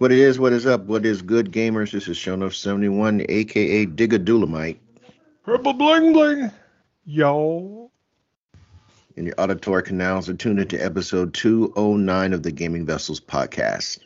What it is, what is up, what is good, gamers? This is Shonuff 71, aka Digadulamite. Purple bling bling, yo. And your auditory canals are tuned into episode 209 of the Gaming Vessels podcast.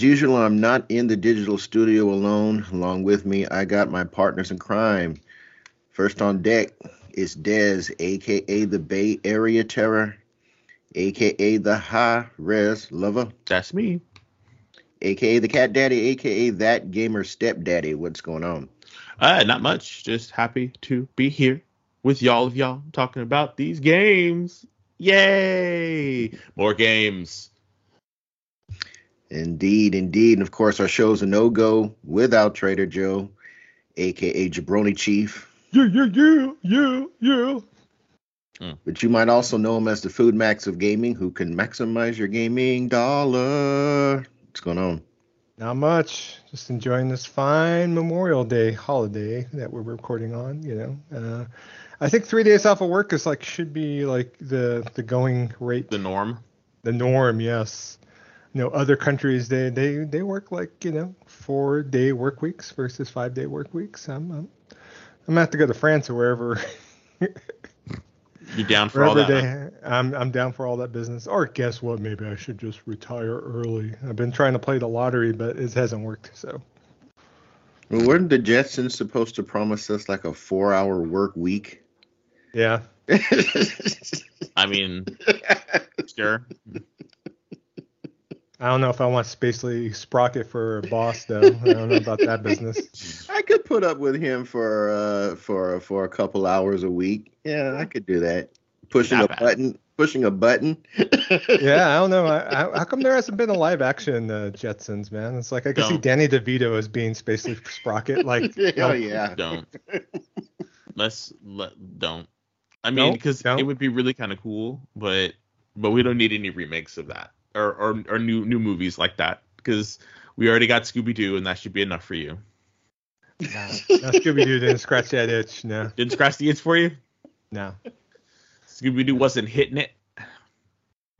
As usual, I'm not in the digital studio alone. Along with me, I got my partners in crime. First on deck is Dez, aka the Bay Area Terror, aka the High Res Lover, That's me. aka the Cat Daddy, aka that gamer stepdaddy. What's going on? Uh, not much. Just happy to be here with y'all of y'all talking about these games. Yay! More games. Indeed, indeed. And of course, our show's a no go without Trader Joe, aka Jabroni Chief. Yeah, yeah, yeah, yeah, yeah. But you might also know him as the Food Max of gaming, who can maximize your gaming dollar. What's going on? Not much. Just enjoying this fine Memorial Day holiday that we're recording on. You know, uh, I think three days off of work is like should be like the the going rate, The norm. the norm. Yes. You know, other countries they they they work like you know four day work weeks versus five day work weeks. I'm I'm, I'm gonna have to go to France or wherever. You down for all Wherever that? they, I'm I'm down for all that business. Or guess what? Maybe I should just retire early. I've been trying to play the lottery, but it hasn't worked. So Well, weren't the Jetsons supposed to promise us like a four hour work week? yeah, I mean, sure. I don't know if I want Spacely Sprocket for a boss though. I don't know about that business. I could put up with him for uh for for a couple hours a week. Yeah, I could do that. Pushing Not a bad. button, pushing a button. Yeah, I don't know. I, I, how come there hasn't been a live action uh, Jetsons, man? It's like I can see Don't. Danny DeVito as being Spacely Sprocket. Like, oh yeah. Don't. Let's let don't. I mean, because it would be really kind of cool, but but we don't need any remakes of that or or, or new new movies like that because we already got Scooby Doo and that should be enough for you. no, no Scooby Doo didn't scratch that itch. No, Didn't scratch the itch for you. no. Scooby Doo wasn't hitting it.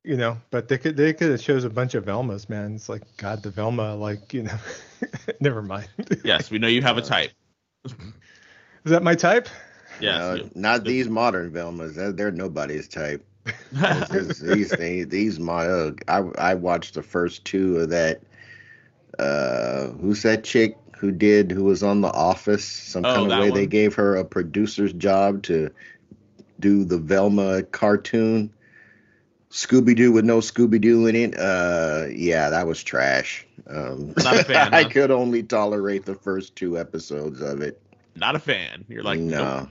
you know, but they could they could have chose a bunch of Velmas, man. It's like God, the Velma, like you know, never mind. Yes, we know you have a type. Is that my type? Yes. No, not these modern Velmas. They're, they're nobody's type. These things, these my uh, I I watched the first two of that. Uh, who's that chick who did who was on The Office? Some Oh, kind of way they gave her a producer's job to do the Velma cartoon. Scooby Doo with no Scooby Doo in it. Uh, yeah, that was trash. Um, Not a fan, I huh? could only tolerate the first two episodes of it. Not a fan. You're like, no, nope.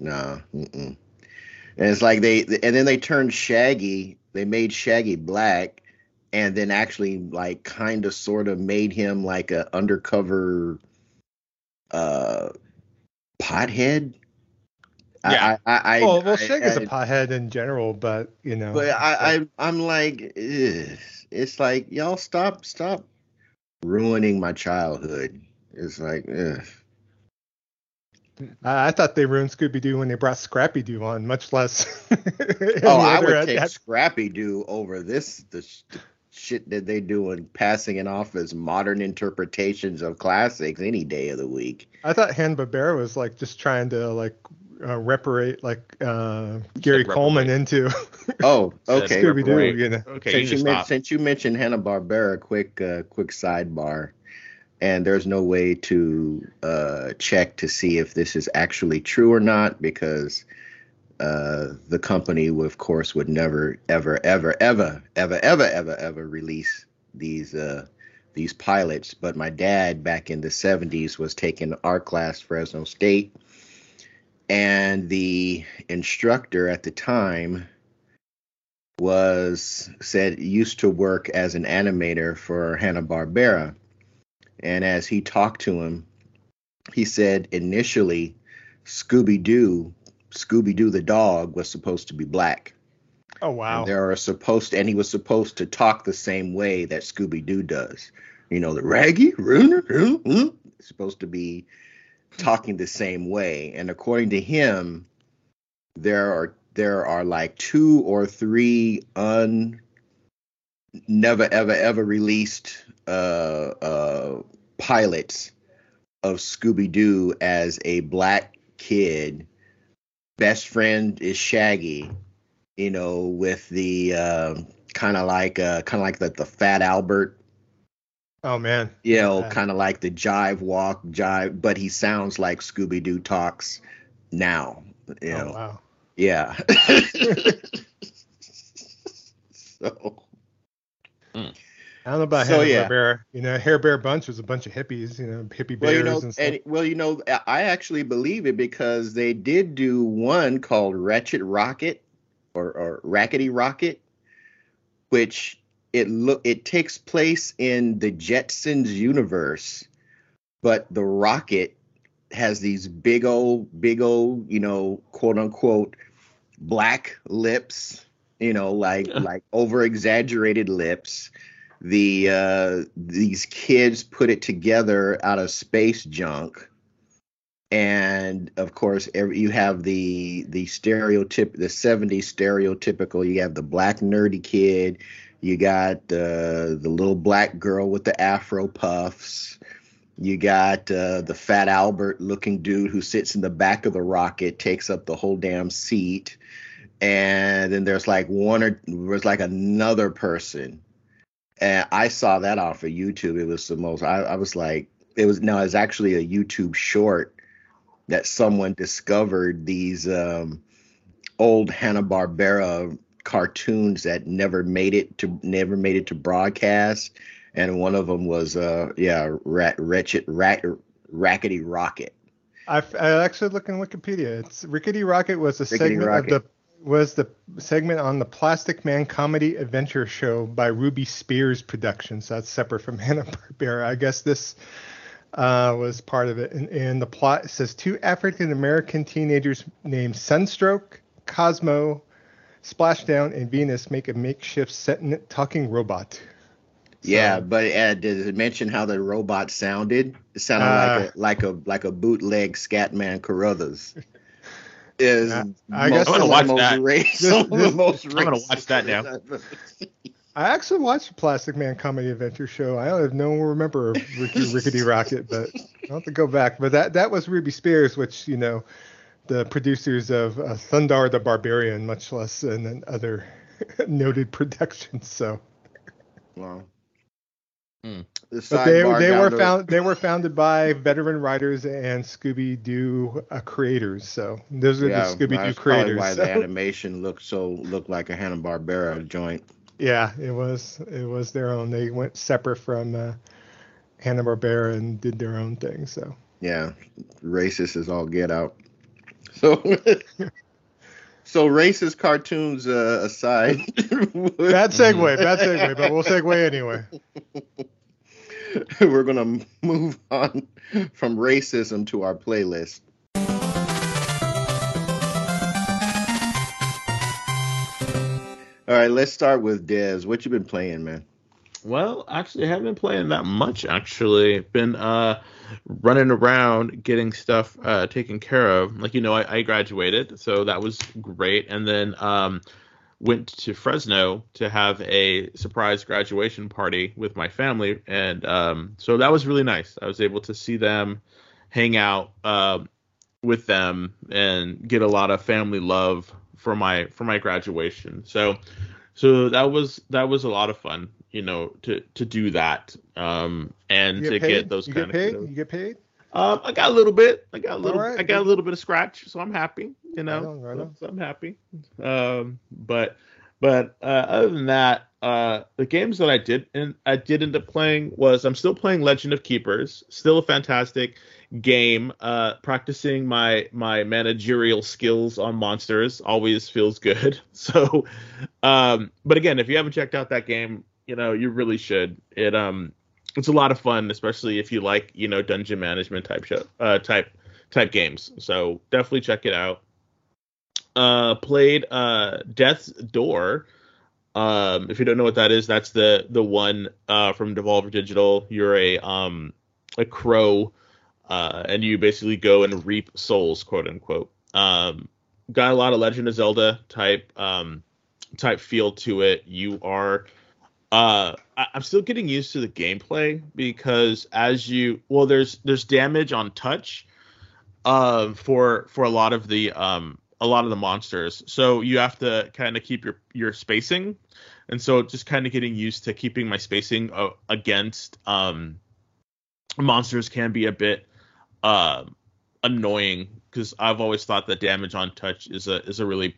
no. Mm-mm. And it's like they, and then they turned Shaggy. They made Shaggy black, and then actually like kind of sort of made him like a undercover, uh, pothead. Yeah. I, I, I, well, well, I- Shaggy's I- a pothead in general, but you know. but I, I, I'm like, ugh. it's like y'all stop, stop ruining my childhood. It's like, ugh. I, I thought they ruined Scooby Doo when they brought Scrappy Doo on, much less. Oh, I would take Scrappy Doo over this the, sh- shit that they do and passing it off as modern interpretations of classics any day of the week. I thought Hanna Barbera was like just trying to like uh, reparate like uh, Gary reparate. Coleman into Oh, okay. Scooby Doo. You know. Okay, Since just you, men- since you mentioned Hanna Barbera, quick uh, quick sidebar, and there's no way to uh, check to see if this is actually true or not because uh, the company, of course, would never, ever, ever, ever, ever, ever, ever, ever release these uh, these pilots. But my dad, back in the '70s, was taking art class Fresno State, and the instructor at the time was said used to work as an animator for Hanna Barbera, and as he talked to him, he said initially Scooby Doo, Scooby Doo the dog was supposed to be black. Oh wow. And there are supposed and he was supposed to talk the same way that Scooby Doo does. You know, the Raggy, supposed to be talking the same way. And according to him, there are there are like two or three un never ever ever released uh uh pilots of Scooby Doo as a black kid. Best friend is Shaggy, you know, with the uh, kind of like uh, kind of like the, the Fat Albert. Oh man. You know, yeah. kind of like the jive walk, jive, but he sounds like Scooby Doo talks now. You oh, know. wow. Yeah. so. Mm. I don't know about so, yeah. Bear. You know, Hair Bear Bunch was a bunch of hippies, you know, hippie bears well, you know, and stuff. And, well, you know, I actually believe it because they did do one called Wretched Rocket or, or Rackety Rocket, which it look it takes place in the Jetsons universe, but the rocket has these big old, big old, you know, quote unquote, black lips, you know, like like over exaggerated lips the uh, these kids put it together out of space junk. And of course every, you have the the stereotype the 70s stereotypical. You have the black nerdy kid. You got uh, the little black girl with the afro puffs. You got uh, the fat albert looking dude who sits in the back of the rocket takes up the whole damn seat. And then there's like one or there's like another person and I saw that off of YouTube. It was the most. I, I was like, it was no, it's actually a YouTube short that someone discovered these um, old Hanna Barbera cartoons that never made it to never made it to broadcast, and one of them was uh yeah, rat, wretched rat, rackety rocket. I, I actually look in Wikipedia. It's Rickety Rocket was a Rickety segment Rocket. of the was the segment on the Plastic Man Comedy Adventure Show by Ruby Spears Productions. That's separate from Hanna Barbera. I guess this uh, was part of it. And, and the plot says two African American teenagers named Sunstroke, Cosmo, Splashdown, and Venus make a makeshift sentient talking robot. So, yeah, but uh, does it mention how the robot sounded? It sounded uh, like a like a like a bootleg Scatman Crothers is yeah, I guess I'm gonna watch that. Race, this, this, most I'm gonna watch that now. I actually watched Plastic Man Comedy Adventure Show. I don't have no remember Ricky, Rickety Rocket, but I'll have to go back. But that that was Ruby Spears, which you know, the producers of uh, Thundarr the Barbarian, much less than other noted productions. So. Wow. Mm. The but they they were found they were founded by veteran writers and Scooby Doo uh, creators. So those are yeah, the Scooby Doo creators. Why so. the animation looked so looked like a Hanna Barbera joint. Yeah, it was it was their own. They went separate from uh, Hanna Barbera and did their own thing. So yeah, racist is all get out. So. So racist cartoons uh, aside. bad segue, bad segue, but we'll segue anyway. We're gonna move on from racism to our playlist. All right, let's start with Dez. What you been playing, man? Well, actually, I haven't been playing that much. Actually, been uh, running around getting stuff uh, taken care of. Like you know, I, I, graduated, so that was great. And then um, went to Fresno to have a surprise graduation party with my family, and um, so that was really nice. I was able to see them, hang out uh, with them, and get a lot of family love for my for my graduation. So so that was that was a lot of fun you know to to do that um and to paid? get those you kind get paid? you get paid um i got a little bit i got a little right. i got a little bit of scratch so i'm happy you know right on, right on. So, i'm happy um but but uh, other than that uh the games that i did and i did end up playing was i'm still playing legend of keepers still a fantastic game uh practicing my my managerial skills on monsters always feels good so um but again if you haven't checked out that game you know, you really should. It um it's a lot of fun, especially if you like, you know, dungeon management type show uh type type games. So definitely check it out. Uh played uh Death's Door. Um, if you don't know what that is, that's the the one uh, from Devolver Digital. You're a um a crow, uh, and you basically go and reap souls, quote unquote. Um, got a lot of Legend of Zelda type um type feel to it. You are uh I, am still getting used to the gameplay because as you well there's there's damage on touch uh for for a lot of the um a lot of the monsters. So you have to kind of keep your your spacing, and so just kind of getting used to keeping my spacing uh, against um, monsters can be a bit uh, annoying because I've always thought that damage on touch is a is a really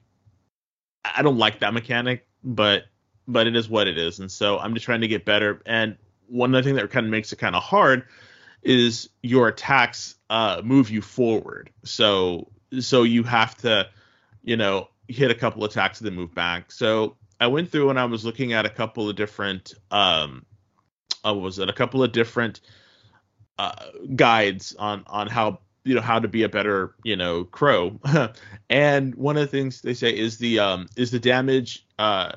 I don't like that mechanic, but but it is what it is, and so I'm just trying to get better. And one other thing that kind of makes it kind of hard is your attacks uh, move you forward. So so you have to, you know, hit a couple attacks and then move back. So I went through and I was looking at a couple of different, um, uh, was it a couple of different uh, guides on on how you know how to be a better you know crow, and one of the things they say is the um is the damage uh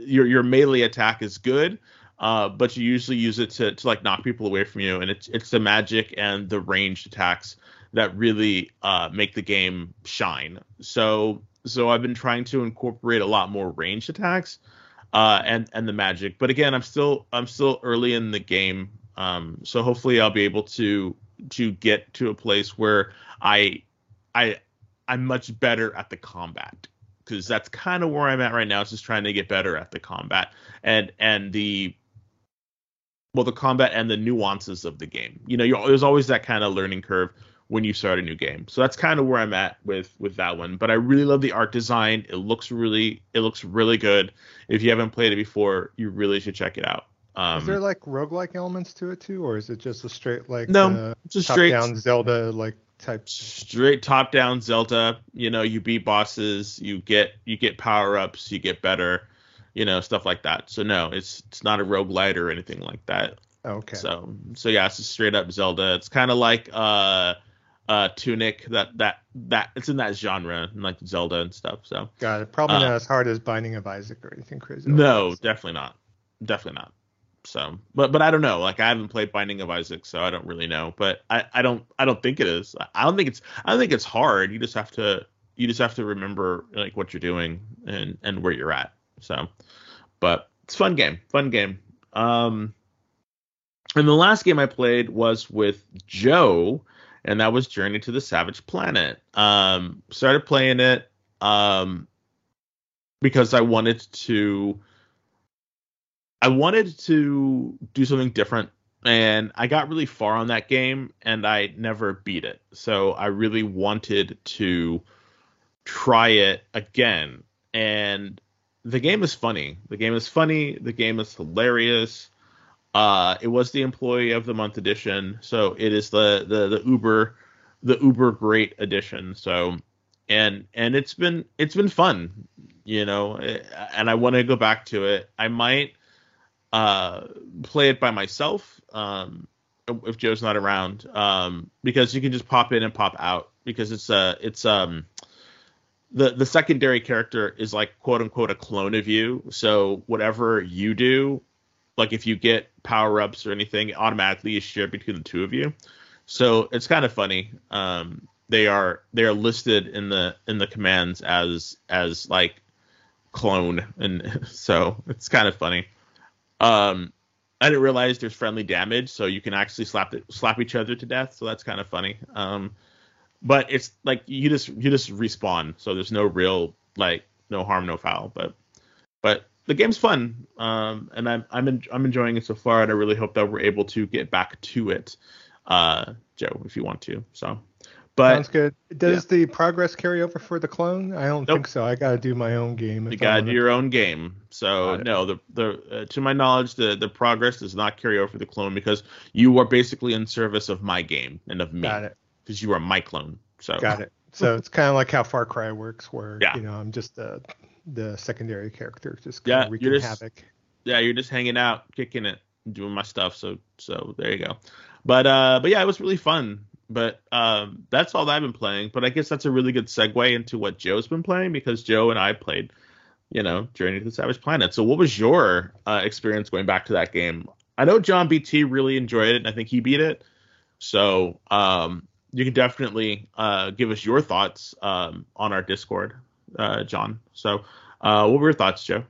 your your melee attack is good. Uh, but you usually use it to, to like knock people away from you, and it's it's the magic and the ranged attacks that really uh, make the game shine. So so I've been trying to incorporate a lot more ranged attacks uh, and and the magic. But again, I'm still I'm still early in the game, um, so hopefully I'll be able to to get to a place where I I I'm much better at the combat because that's kind of where I'm at right now. It's just trying to get better at the combat and and the well the combat and the nuances of the game. You know, there's always that kind of learning curve when you start a new game. So that's kind of where I'm at with with that one. But I really love the art design. It looks really it looks really good. If you haven't played it before, you really should check it out. Um, is there like roguelike elements to it too, or is it just a straight like no, uh, just straight down Zelda like type? Straight top down Zelda. You know, you beat bosses, you get you get power ups, you get better, you know, stuff like that. So no, it's it's not a roguelite or anything like that. Okay. So so yeah, it's a straight up Zelda. It's kind of like uh uh Tunic that that that it's in that genre like Zelda and stuff. So got it. Probably uh, not as hard as Binding of Isaac or anything crazy. No, definitely not. Definitely not. So, but but I don't know. Like I haven't played Binding of Isaac, so I don't really know. But I I don't I don't think it is. I don't think it's I don't think it's hard. You just have to you just have to remember like what you're doing and and where you're at. So, but it's fun game, fun game. Um, and the last game I played was with Joe and that was Journey to the Savage Planet. Um, started playing it um, because I wanted to. I wanted to do something different, and I got really far on that game, and I never beat it. So I really wanted to try it again, and the game is funny. The game is funny. The game is hilarious. Uh, it was the employee of the month edition, so it is the the the Uber the Uber great edition. So and and it's been it's been fun, you know, and I want to go back to it. I might uh play it by myself um if Joe's not around um because you can just pop in and pop out because it's uh it's um the the secondary character is like quote unquote a clone of you so whatever you do like if you get power ups or anything, automatically is shared between the two of you. So it's kind of funny. Um, they are they are listed in the in the commands as as like clone, and so it's kind of funny. Um, I didn't realize there's friendly damage, so you can actually slap it, slap each other to death. So that's kind of funny. Um, but it's like you just you just respawn, so there's no real like no harm, no foul. But but the game's fun, um, and I'm I'm en- I'm enjoying it so far, and I really hope that we're able to get back to it, uh, Joe, if you want to. So, but sounds good. Does yeah. the progress carry over for the clone? I don't nope. think so. I got to do my own game. You got to do your own game. So no, the the uh, to my knowledge, the the progress does not carry over for the clone because you are basically in service of my game and of me. Got it. Because you are my clone. So got it. So it's kind of like how Far Cry works, where yeah. you know I'm just a the secondary character just yeah, wreaking just, havoc. Yeah, you're just hanging out, kicking it, doing my stuff. So so there you go. But uh, but yeah, it was really fun. But um, that's all that I've been playing. But I guess that's a really good segue into what Joe's been playing because Joe and I played you know, Journey to the Savage Planet. So, what was your uh, experience going back to that game? I know John BT really enjoyed it, and I think he beat it. So, um, you can definitely uh, give us your thoughts um, on our Discord, uh, John. So, uh, what were your thoughts, Joe?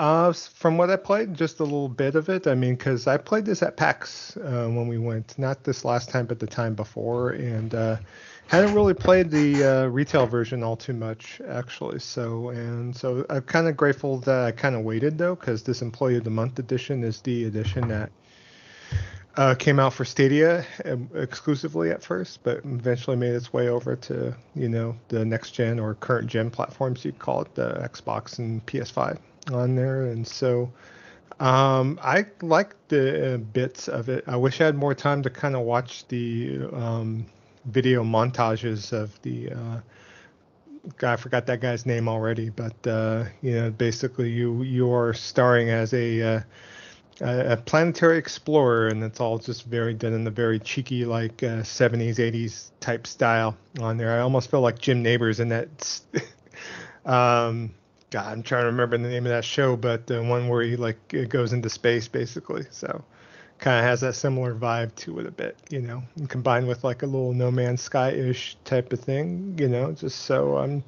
Uh, from what I played, just a little bit of it. I mean, because I played this at PAX uh, when we went, not this last time, but the time before, and uh, hadn't really played the uh, retail version all too much, actually. So, and so I'm kind of grateful that I kind of waited though, because this Employee of the Month edition is the edition that uh, came out for Stadia um, exclusively at first, but eventually made its way over to you know the next gen or current gen platforms you call it, the Xbox and PS5 on there, and so um, I like the uh, bits of it. I wish I had more time to kind of watch the um, video montages of the. Uh, I forgot that guy's name already, but uh, you know, basically you you are starring as a uh, a planetary explorer, and it's all just very done in the very cheeky, like uh, 70s, 80s type style on there. I almost feel like Jim Nabors in that um, God, I'm trying to remember the name of that show, but the one where he like it goes into space basically. So kind of has that similar vibe to it a bit, you know, and combined with like a little No Man's Sky ish type of thing, you know, just so I'm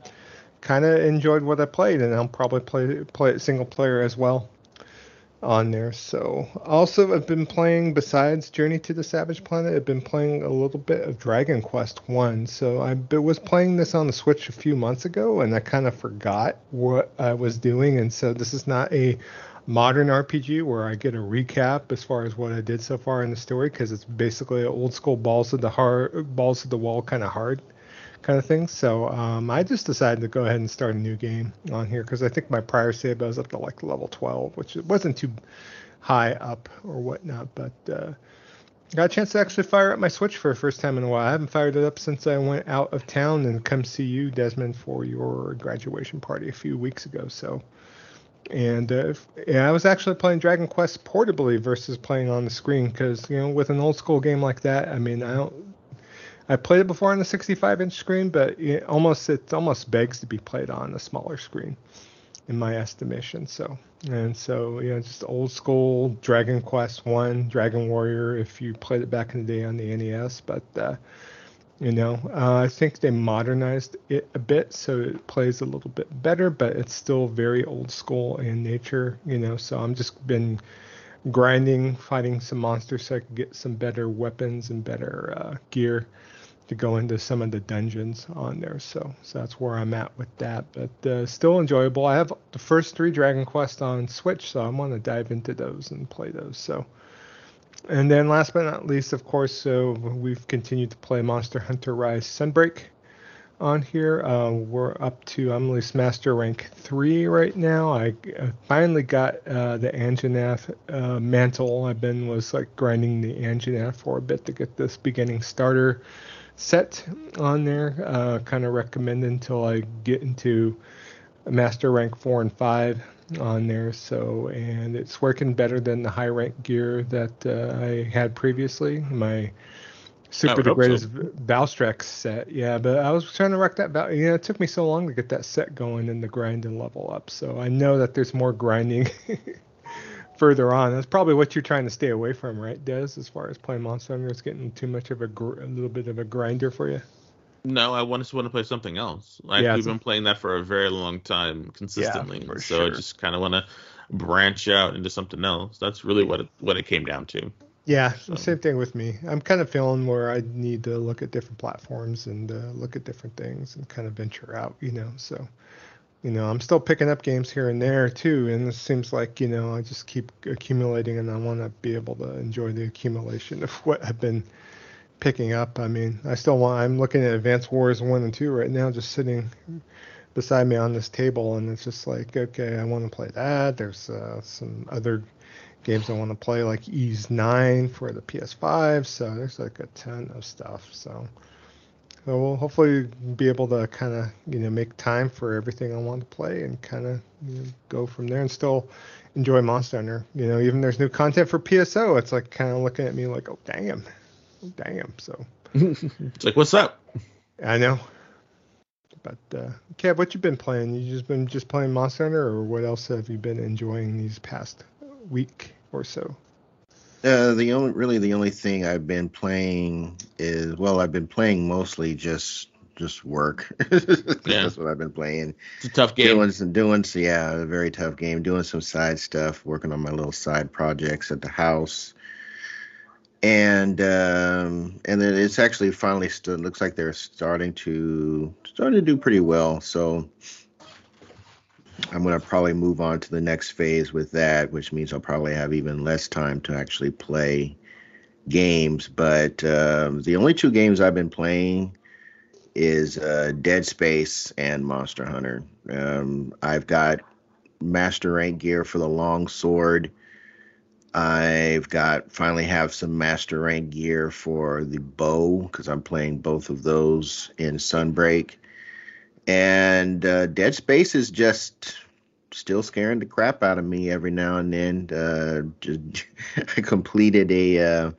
kind of enjoyed what I played, and I'll probably play play it single player as well on there. So also I've been playing besides Journey to the Savage Planet, I've been playing a little bit of Dragon Quest One. So I was playing this on the Switch a few months ago, and I kind of forgot what I was doing. And so this is not a modern RPG where I get a recap as far as what I did so far in the story because it's basically old school balls of the hard balls of the wall kind of hard kind of thing. So um, I just decided to go ahead and start a new game on here because I think my prior save I was up to like level 12, which wasn't too high up or whatnot. But uh, got a chance to actually fire up my Switch for the first time in a while. I haven't fired it up since I went out of town and come see you, Desmond, for your graduation party a few weeks ago. So. And uh, yeah, I was actually playing Dragon Quest portably versus playing on the screen because you know with an old school game like that, I mean I don't I played it before on the 65 inch screen, but it almost it almost begs to be played on a smaller screen, in my estimation. So and so you know just old school Dragon Quest One, Dragon Warrior, if you played it back in the day on the NES, but uh, you know uh, I think they modernized it a bit so it plays a little bit better, but it's still very old school in nature. You know, so I'm just been grinding, fighting some monsters so I can get some better weapons and better uh, gear to go into some of the dungeons on there. So, so that's where I'm at with that. But uh, still enjoyable. I have the first three Dragon Quest on Switch, so I'm gonna dive into those and play those. So, and then last but not least, of course, so we've continued to play Monster Hunter Rise Sunbreak on here. Uh, we're up to I'm least Master Rank three right now. I finally got uh, the Anjanath uh, mantle. I've been was like grinding the Anjanath for a bit to get this beginning starter set on there. Uh, kind of recommend until I get into master rank four and five on there. So and it's working better than the high rank gear that uh, I had previously. My super the greatest so. Valstrax set. Yeah, but I was trying to wreck that. Val- you know, it took me so long to get that set going and the grind and level up. So I know that there's more grinding further on. That's probably what you're trying to stay away from, right, Des? As far as playing Monster Hunter, it's getting too much of a, gr- a little bit of a grinder for you. No, I just want to play something else. Like yeah, we've been playing that for a very long time consistently, yeah, so sure. I just kind of want to branch out into something else. That's really what it, what it came down to. Yeah, so. same thing with me. I'm kind of feeling where I need to look at different platforms and uh, look at different things and kind of venture out, you know. So you know, I'm still picking up games here and there too, and it seems like you know I just keep accumulating, and I want to be able to enjoy the accumulation of what I've been picking up. I mean, I still want. I'm looking at Advance Wars one and two right now, just sitting beside me on this table, and it's just like, okay, I want to play that. There's uh, some other games I want to play, like Ys 9 for the PS5. So there's like a ton of stuff. So so we'll hopefully be able to kind of you know make time for everything I want to play and kind of you know, go from there and still enjoy Monster Hunter. You know, even there's new content for PSO, it's like kind of looking at me like, oh damn, oh, damn. So it's like, what's up? I know. But uh, Kev, what you been playing? You just been just playing Monster Hunter, or what else have you been enjoying these past week or so? Uh, the only really the only thing I've been playing is well, I've been playing mostly just just work. yeah. That's what I've been playing. It's a tough game. Doing some doing so yeah, a very tough game. Doing some side stuff, working on my little side projects at the house. And um, and then it's actually finally st- looks like they're starting to starting to do pretty well. So I'm gonna probably move on to the next phase with that, which means I'll probably have even less time to actually play games. But um, the only two games I've been playing is uh, Dead Space and Monster Hunter. Um, I've got master rank gear for the long sword. I've got finally have some master rank gear for the bow because I'm playing both of those in Sunbreak. And uh, Dead Space is just still scaring the crap out of me every now and then. Uh, just, I completed a uh,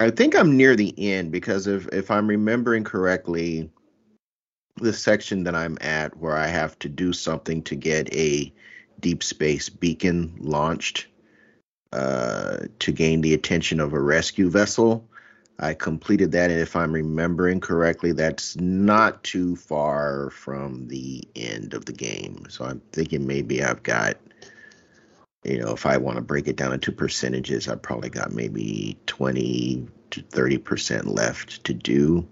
I think I'm near the end because if if I'm remembering correctly, the section that I'm at where I have to do something to get a deep space beacon launched uh, to gain the attention of a rescue vessel. I completed that, and if I'm remembering correctly, that's not too far from the end of the game. So I'm thinking maybe I've got you know, if I want to break it down into percentages, I've probably got maybe 20 to 30% left to do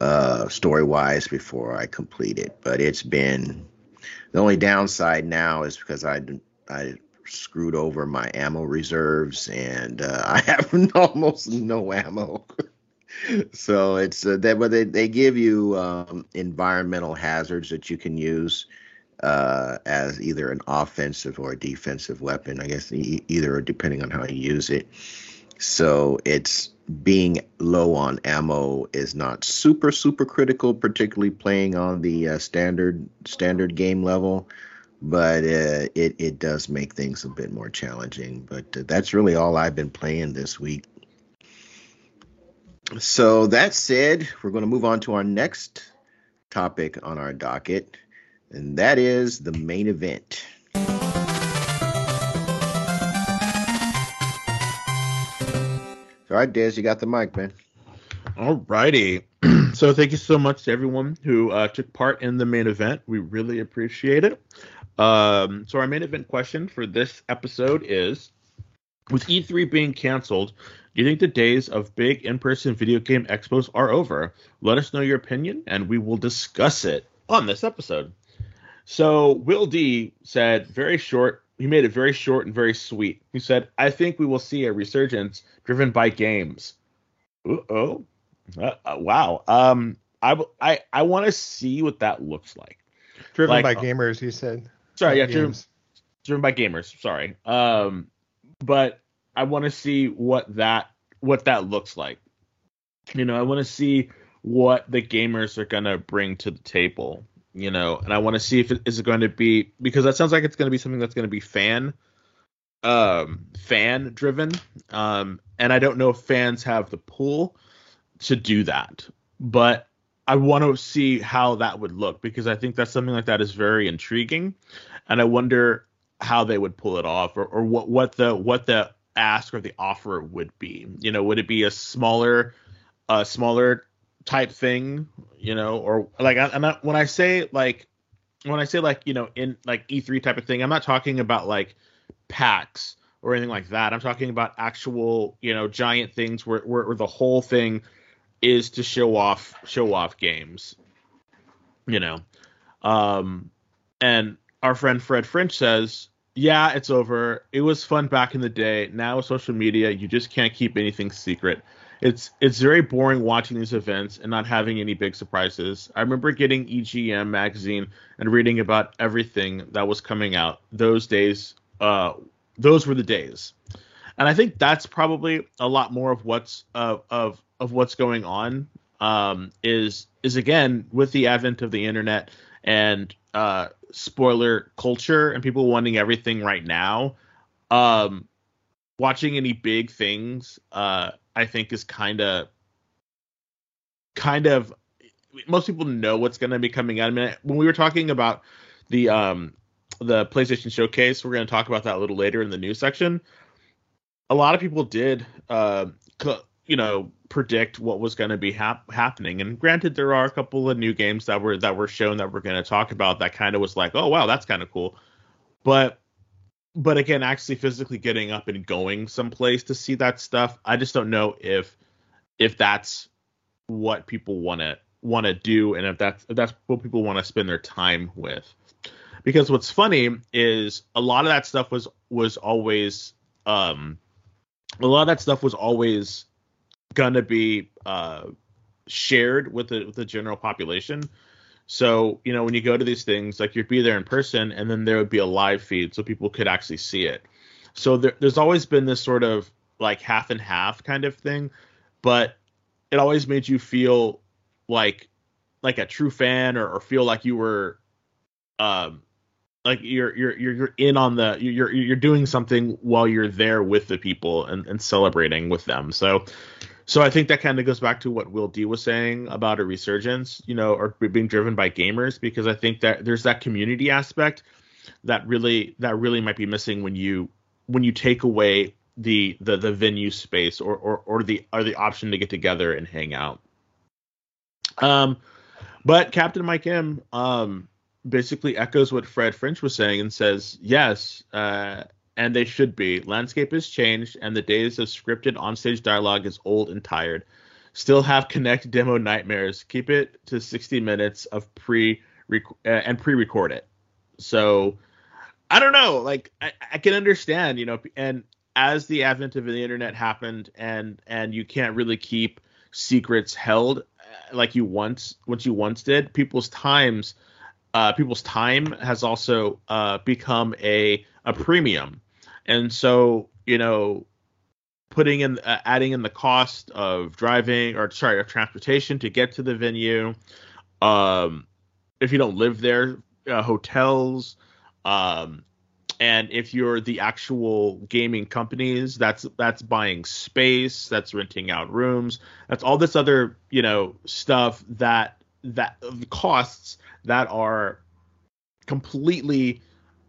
uh, story wise before I complete it. But it's been the only downside now is because I, I screwed over my ammo reserves and uh, I have almost no ammo. so it's uh, that, but they, they give you um, environmental hazards that you can use uh, as either an offensive or a defensive weapon. I guess e- either depending on how you use it. So it's being low on ammo is not super super critical, particularly playing on the uh, standard standard game level. But uh, it it does make things a bit more challenging. But uh, that's really all I've been playing this week. So that said, we're going to move on to our next topic on our docket and that is the main event. All right, Des, you got the mic, man. All righty. so thank you so much to everyone who uh, took part in the main event. We really appreciate it. Um, so our main event question for this episode is: With E3 being canceled, do you think the days of big in-person video game expos are over? Let us know your opinion, and we will discuss it on this episode. So Will D said very short. He made it very short and very sweet. He said, "I think we will see a resurgence driven by games." oh, uh, wow. Um, I I I want to see what that looks like. Driven like, by uh, gamers, he said. Sorry, yeah, driven, driven by gamers. Sorry. Um, but I want to see what that what that looks like. You know, I want to see what the gamers are gonna bring to the table you know, and I want to see if it is it going to be because that sounds like it's going to be something that's going to be fan um fan driven um and I don't know if fans have the pull to do that but I want to see how that would look because I think that something like that is very intriguing and I wonder how they would pull it off or, or what what the what the ask or the offer would be you know would it be a smaller a smaller type thing, you know, or like I, am not when I say like when I say like you know in like E3 type of thing, I'm not talking about like packs or anything like that. I'm talking about actual you know giant things where where, where the whole thing is to show off show off games, you know, um, and our friend Fred French says. Yeah, it's over. It was fun back in the day. Now with social media, you just can't keep anything secret it's it's very boring watching these events and not having any big surprises. I remember getting EGM magazine and reading about everything that was coming out. Those days, uh, those were the days, and I think that's probably a lot more of what's of of of what's going on. Um, is is again with the advent of the internet and uh, spoiler culture and people wanting everything right now. Um, watching any big things uh, I think is kind of kind of most people know what's going to be coming out. I mean, when we were talking about the um the PlayStation Showcase, we're going to talk about that a little later in the news section. A lot of people did, uh, you know, predict what was going to be hap- happening. And granted, there are a couple of new games that were that were shown that we're going to talk about that kind of was like, oh wow, that's kind of cool. But but again, actually physically getting up and going someplace to see that stuff, I just don't know if if that's what people want to want to do and if that's if that's what people want to spend their time with because what's funny is a lot of that stuff was was always um a lot of that stuff was always gonna be uh shared with the with the general population so you know when you go to these things like you'd be there in person and then there would be a live feed so people could actually see it so there, there's always been this sort of like half and half kind of thing but it always made you feel like like a true fan or, or feel like you were um like you're you're you're in on the you're you're doing something while you're there with the people and, and celebrating with them. So so I think that kind of goes back to what Will D was saying about a resurgence, you know, or being driven by gamers because I think that there's that community aspect that really that really might be missing when you when you take away the the the venue space or or or the or the option to get together and hang out. Um, but Captain Mike M um basically echoes what Fred French was saying and says yes, uh, and they should be. Landscape has changed, and the days of scripted onstage dialogue is old and tired. Still have Kinect demo nightmares. Keep it to 60 minutes of pre uh, and pre-record it. So I don't know. Like I, I can understand, you know, and as the advent of the internet happened and and you can't really keep secrets held uh, like you once once you once did people's times uh, people's time has also uh, become a a premium and so you know putting in uh, adding in the cost of driving or sorry of transportation to get to the venue um if you don't live there uh, hotels um and if you're the actual gaming companies that's that's buying space that's renting out rooms that's all this other you know stuff that that costs that are completely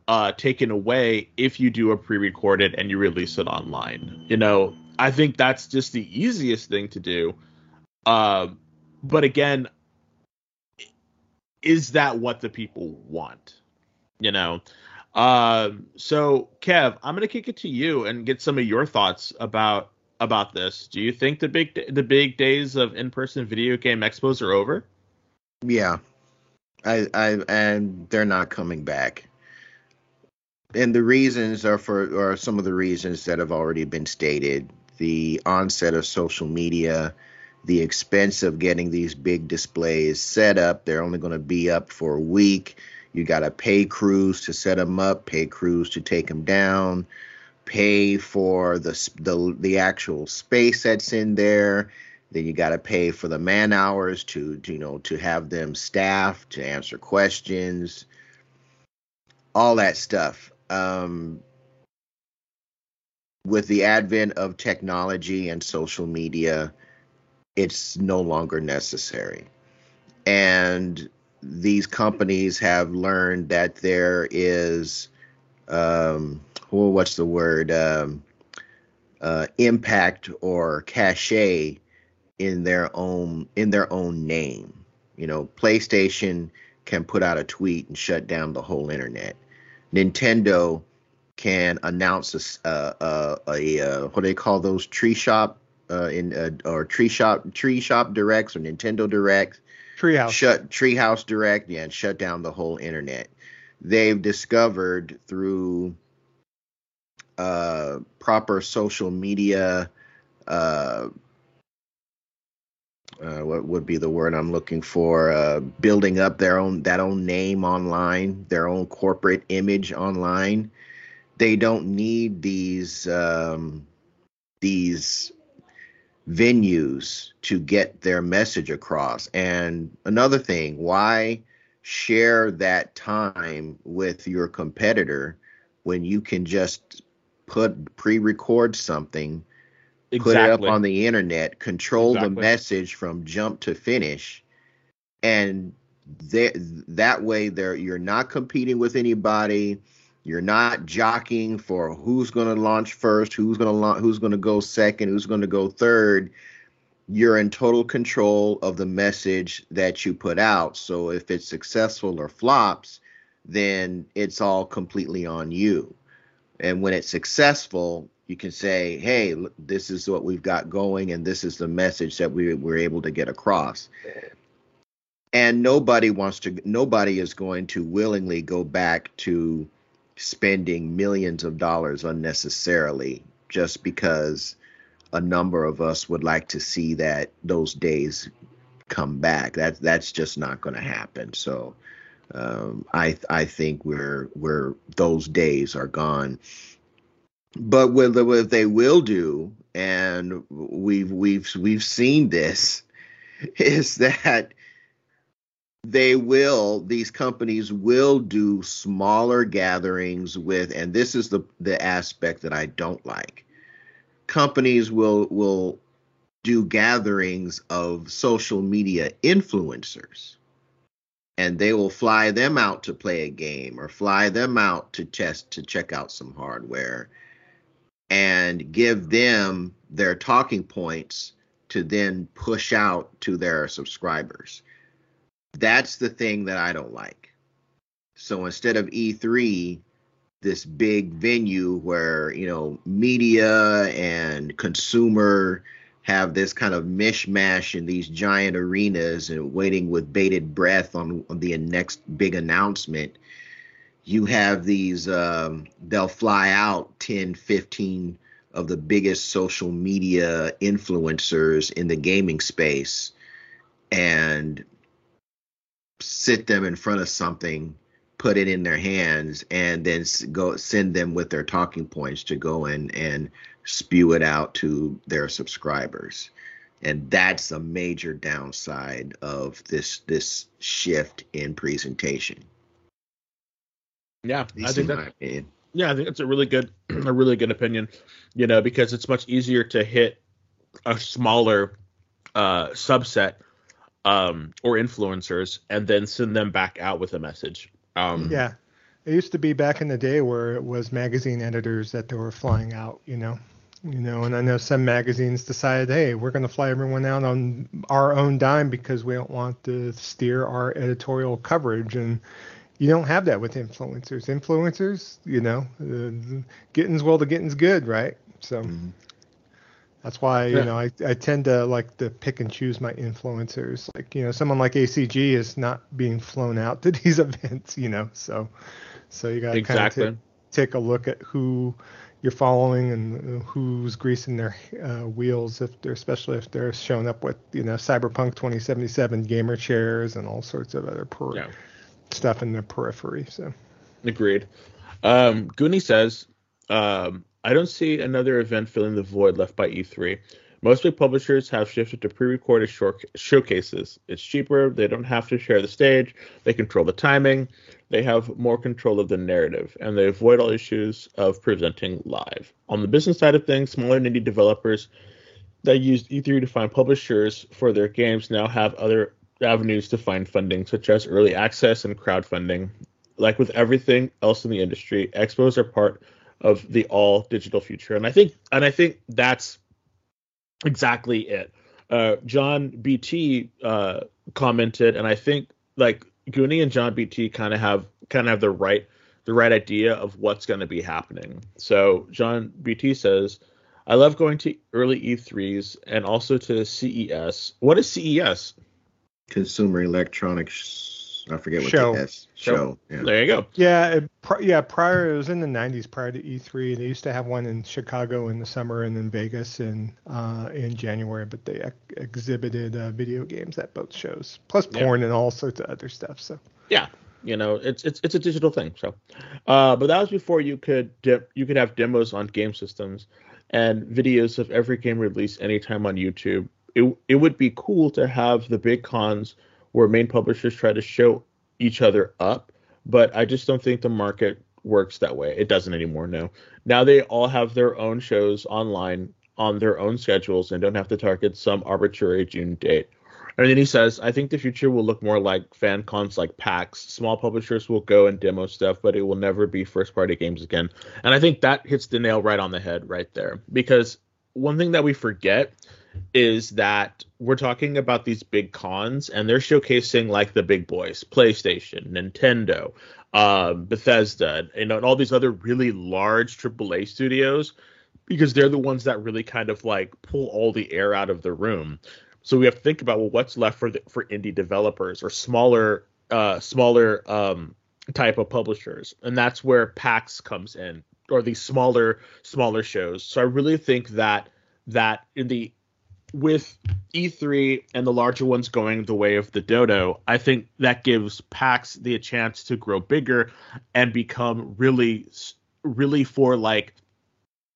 uh taken away if you do a pre-recorded and you release it online you know i think that's just the easiest thing to do uh, but again is that what the people want you know um, so Kev, I'm gonna kick it to you and get some of your thoughts about about this. Do you think the big the big days of in-person video game expos are over? Yeah, I I and they're not coming back. And the reasons are for are some of the reasons that have already been stated. The onset of social media, the expense of getting these big displays set up. They're only going to be up for a week you got to pay crews to set them up, pay crews to take them down, pay for the the the actual space that's in there. Then you got to pay for the man hours to, to you know to have them staffed to answer questions, all that stuff. Um, with the advent of technology and social media, it's no longer necessary. And these companies have learned that there is, um, well, what's the word, um, uh, impact or cachet in their own in their own name. You know, PlayStation can put out a tweet and shut down the whole internet. Nintendo can announce a, uh, uh, a, a, what do they call those tree shop uh, in uh, or tree shop tree shop directs or Nintendo directs Treehouse. Shut Treehouse Direct, yeah, and shut down the whole internet. They've discovered through uh, proper social media, uh, what would be the word I'm looking for? Uh, building up their own that own name online, their own corporate image online. They don't need these um, these venues to get their message across. And another thing, why share that time with your competitor when you can just put pre-record something, exactly. put it up on the internet, control exactly. the message from jump to finish, and they, that way there you're not competing with anybody you're not jockeying for who's going to launch first who's going to launch who's going to go second who's going to go third you're in total control of the message that you put out so if it's successful or flops then it's all completely on you and when it's successful you can say hey this is what we've got going and this is the message that we were able to get across. And nobody wants to nobody is going to willingly go back to spending millions of dollars unnecessarily just because a number of us would like to see that those days come back. That that's just not going to happen. So um, i i think we're we're those days are gone but what, what they will do and we've we've we've seen this is that they will these companies will do smaller gatherings with and this is the the aspect that I don't like. Companies will will do gatherings of social media influencers and they will fly them out to play a game or fly them out to test to check out some hardware and give them their talking points to then push out to their subscribers that's the thing that I don't like. So instead of E3, this big venue where, you know, media and consumer have this kind of mishmash in these giant arenas and waiting with bated breath on, on the next big announcement, you have these, um, they'll fly out 10, 15 of the biggest social media influencers in the gaming space and sit them in front of something, put it in their hands, and then go send them with their talking points to go in and spew it out to their subscribers. And that's a major downside of this this shift in presentation. Yeah, I think that. Yeah, I think that's a really good a really good opinion. You know, because it's much easier to hit a smaller uh, subset um, or influencers and then send them back out with a message. Um, yeah, it used to be back in the day where it was magazine editors that they were flying out, you know. You know, and I know some magazines decided, hey, we're going to fly everyone out on our own dime because we don't want to steer our editorial coverage. And you don't have that with influencers. Influencers, you know, uh, getting's well, the getting's good, right? So. Mm-hmm. That's why you know I, I tend to like to pick and choose my influencers. Like you know someone like ACG is not being flown out to these events. You know so so you got to exactly. kind of t- take a look at who you're following and who's greasing their uh, wheels if they're especially if they're showing up with you know Cyberpunk 2077 gamer chairs and all sorts of other per- yeah. Stuff in the periphery. So agreed. Um, Goonie says um, I don't see another event filling the void left by E3. Most big publishers have shifted to pre-recorded short- showcases. It's cheaper. They don't have to share the stage. They control the timing. They have more control of the narrative, and they avoid all issues of presenting live. On the business side of things, smaller indie developers that used E3 to find publishers for their games now have other avenues to find funding, such as early access and crowdfunding. Like with everything else in the industry, expos are part of the all digital future. And I think and I think that's exactly it. Uh, John BT uh, commented, and I think like Goonie and John BT kind of have kind of have the right the right idea of what's going to be happening. So John BT says, "I love going to early E3s and also to CES. What is CES? Consumer Electronics I forget what show. the S show. show. Yeah. There you go. Yeah, it, yeah. Prior, it was in the '90s. Prior to E3, they used to have one in Chicago in the summer and in Vegas in uh, in January. But they ex- exhibited uh, video games at both shows, plus porn yeah. and all sorts of other stuff. So yeah, you know, it's it's it's a digital thing. So, uh, but that was before you could dip, you could have demos on game systems and videos of every game released anytime on YouTube. It it would be cool to have the big cons where main publishers try to show each other up, but I just don't think the market works that way. It doesn't anymore. No. Now they all have their own shows online on their own schedules and don't have to target some arbitrary June date. And then he says, I think the future will look more like fan cons like PAX. Small publishers will go and demo stuff, but it will never be first party games again. And I think that hits the nail right on the head right there. Because one thing that we forget is that we're talking about these big cons and they're showcasing like the big boys PlayStation, Nintendo, uh, Bethesda, know, and all these other really large AAA studios because they're the ones that really kind of like pull all the air out of the room. So we have to think about well, what's left for the, for indie developers or smaller uh, smaller um, type of publishers, and that's where PAX comes in, or these smaller smaller shows. So I really think that that in the with E3 and the larger ones going the way of the dodo, I think that gives PAX the chance to grow bigger and become really really for like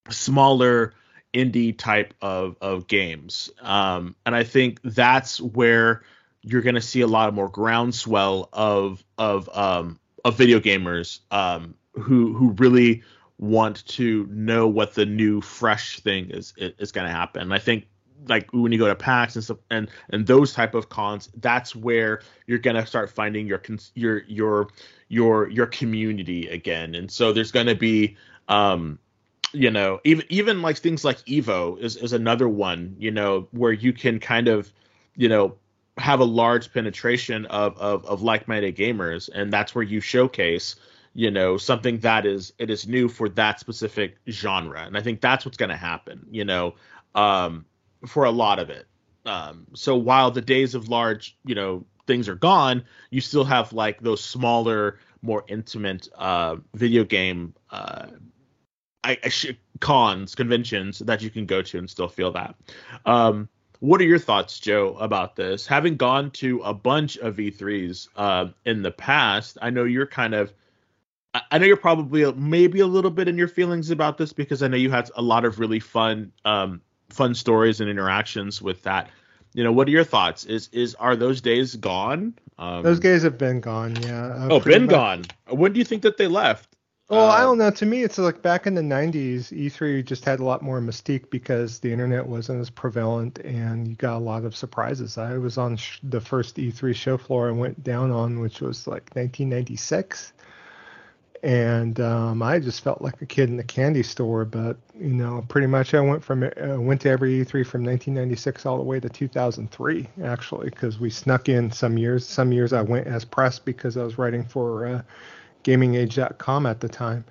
smaller indie type of of games. Um, and I think that's where you're going to see a lot more groundswell of of um, of video gamers um, who who really want to know what the new fresh thing is is going to happen. And I think like when you go to PAX and stuff and and those type of cons, that's where you're gonna start finding your your your your your community again. And so there's gonna be um you know even even like things like evo is is another one you know where you can kind of you know have a large penetration of of, of like-minded gamers and that's where you showcase you know something that is it is new for that specific genre and i think that's what's going to happen you know um for a lot of it um so while the days of large you know things are gone you still have like those smaller more intimate uh video game uh I, I sh- cons conventions that you can go to and still feel that. Um, what are your thoughts, Joe, about this? Having gone to a bunch of E3s uh, in the past, I know you're kind of, I know you're probably maybe a little bit in your feelings about this because I know you had a lot of really fun, um, fun stories and interactions with that. You know, what are your thoughts? Is is are those days gone? Um, those days have been gone. Yeah. Uh, oh, been much. gone. When do you think that they left? Well, uh, I don't know. To me, it's like back in the '90s, E3 just had a lot more mystique because the internet wasn't as prevalent, and you got a lot of surprises. I was on sh- the first E3 show floor I went down on, which was like 1996, and um, I just felt like a kid in a candy store. But you know, pretty much I went from uh, went to every E3 from 1996 all the way to 2003, actually, because we snuck in some years. Some years I went as press because I was writing for. Uh, gamingage.com at the time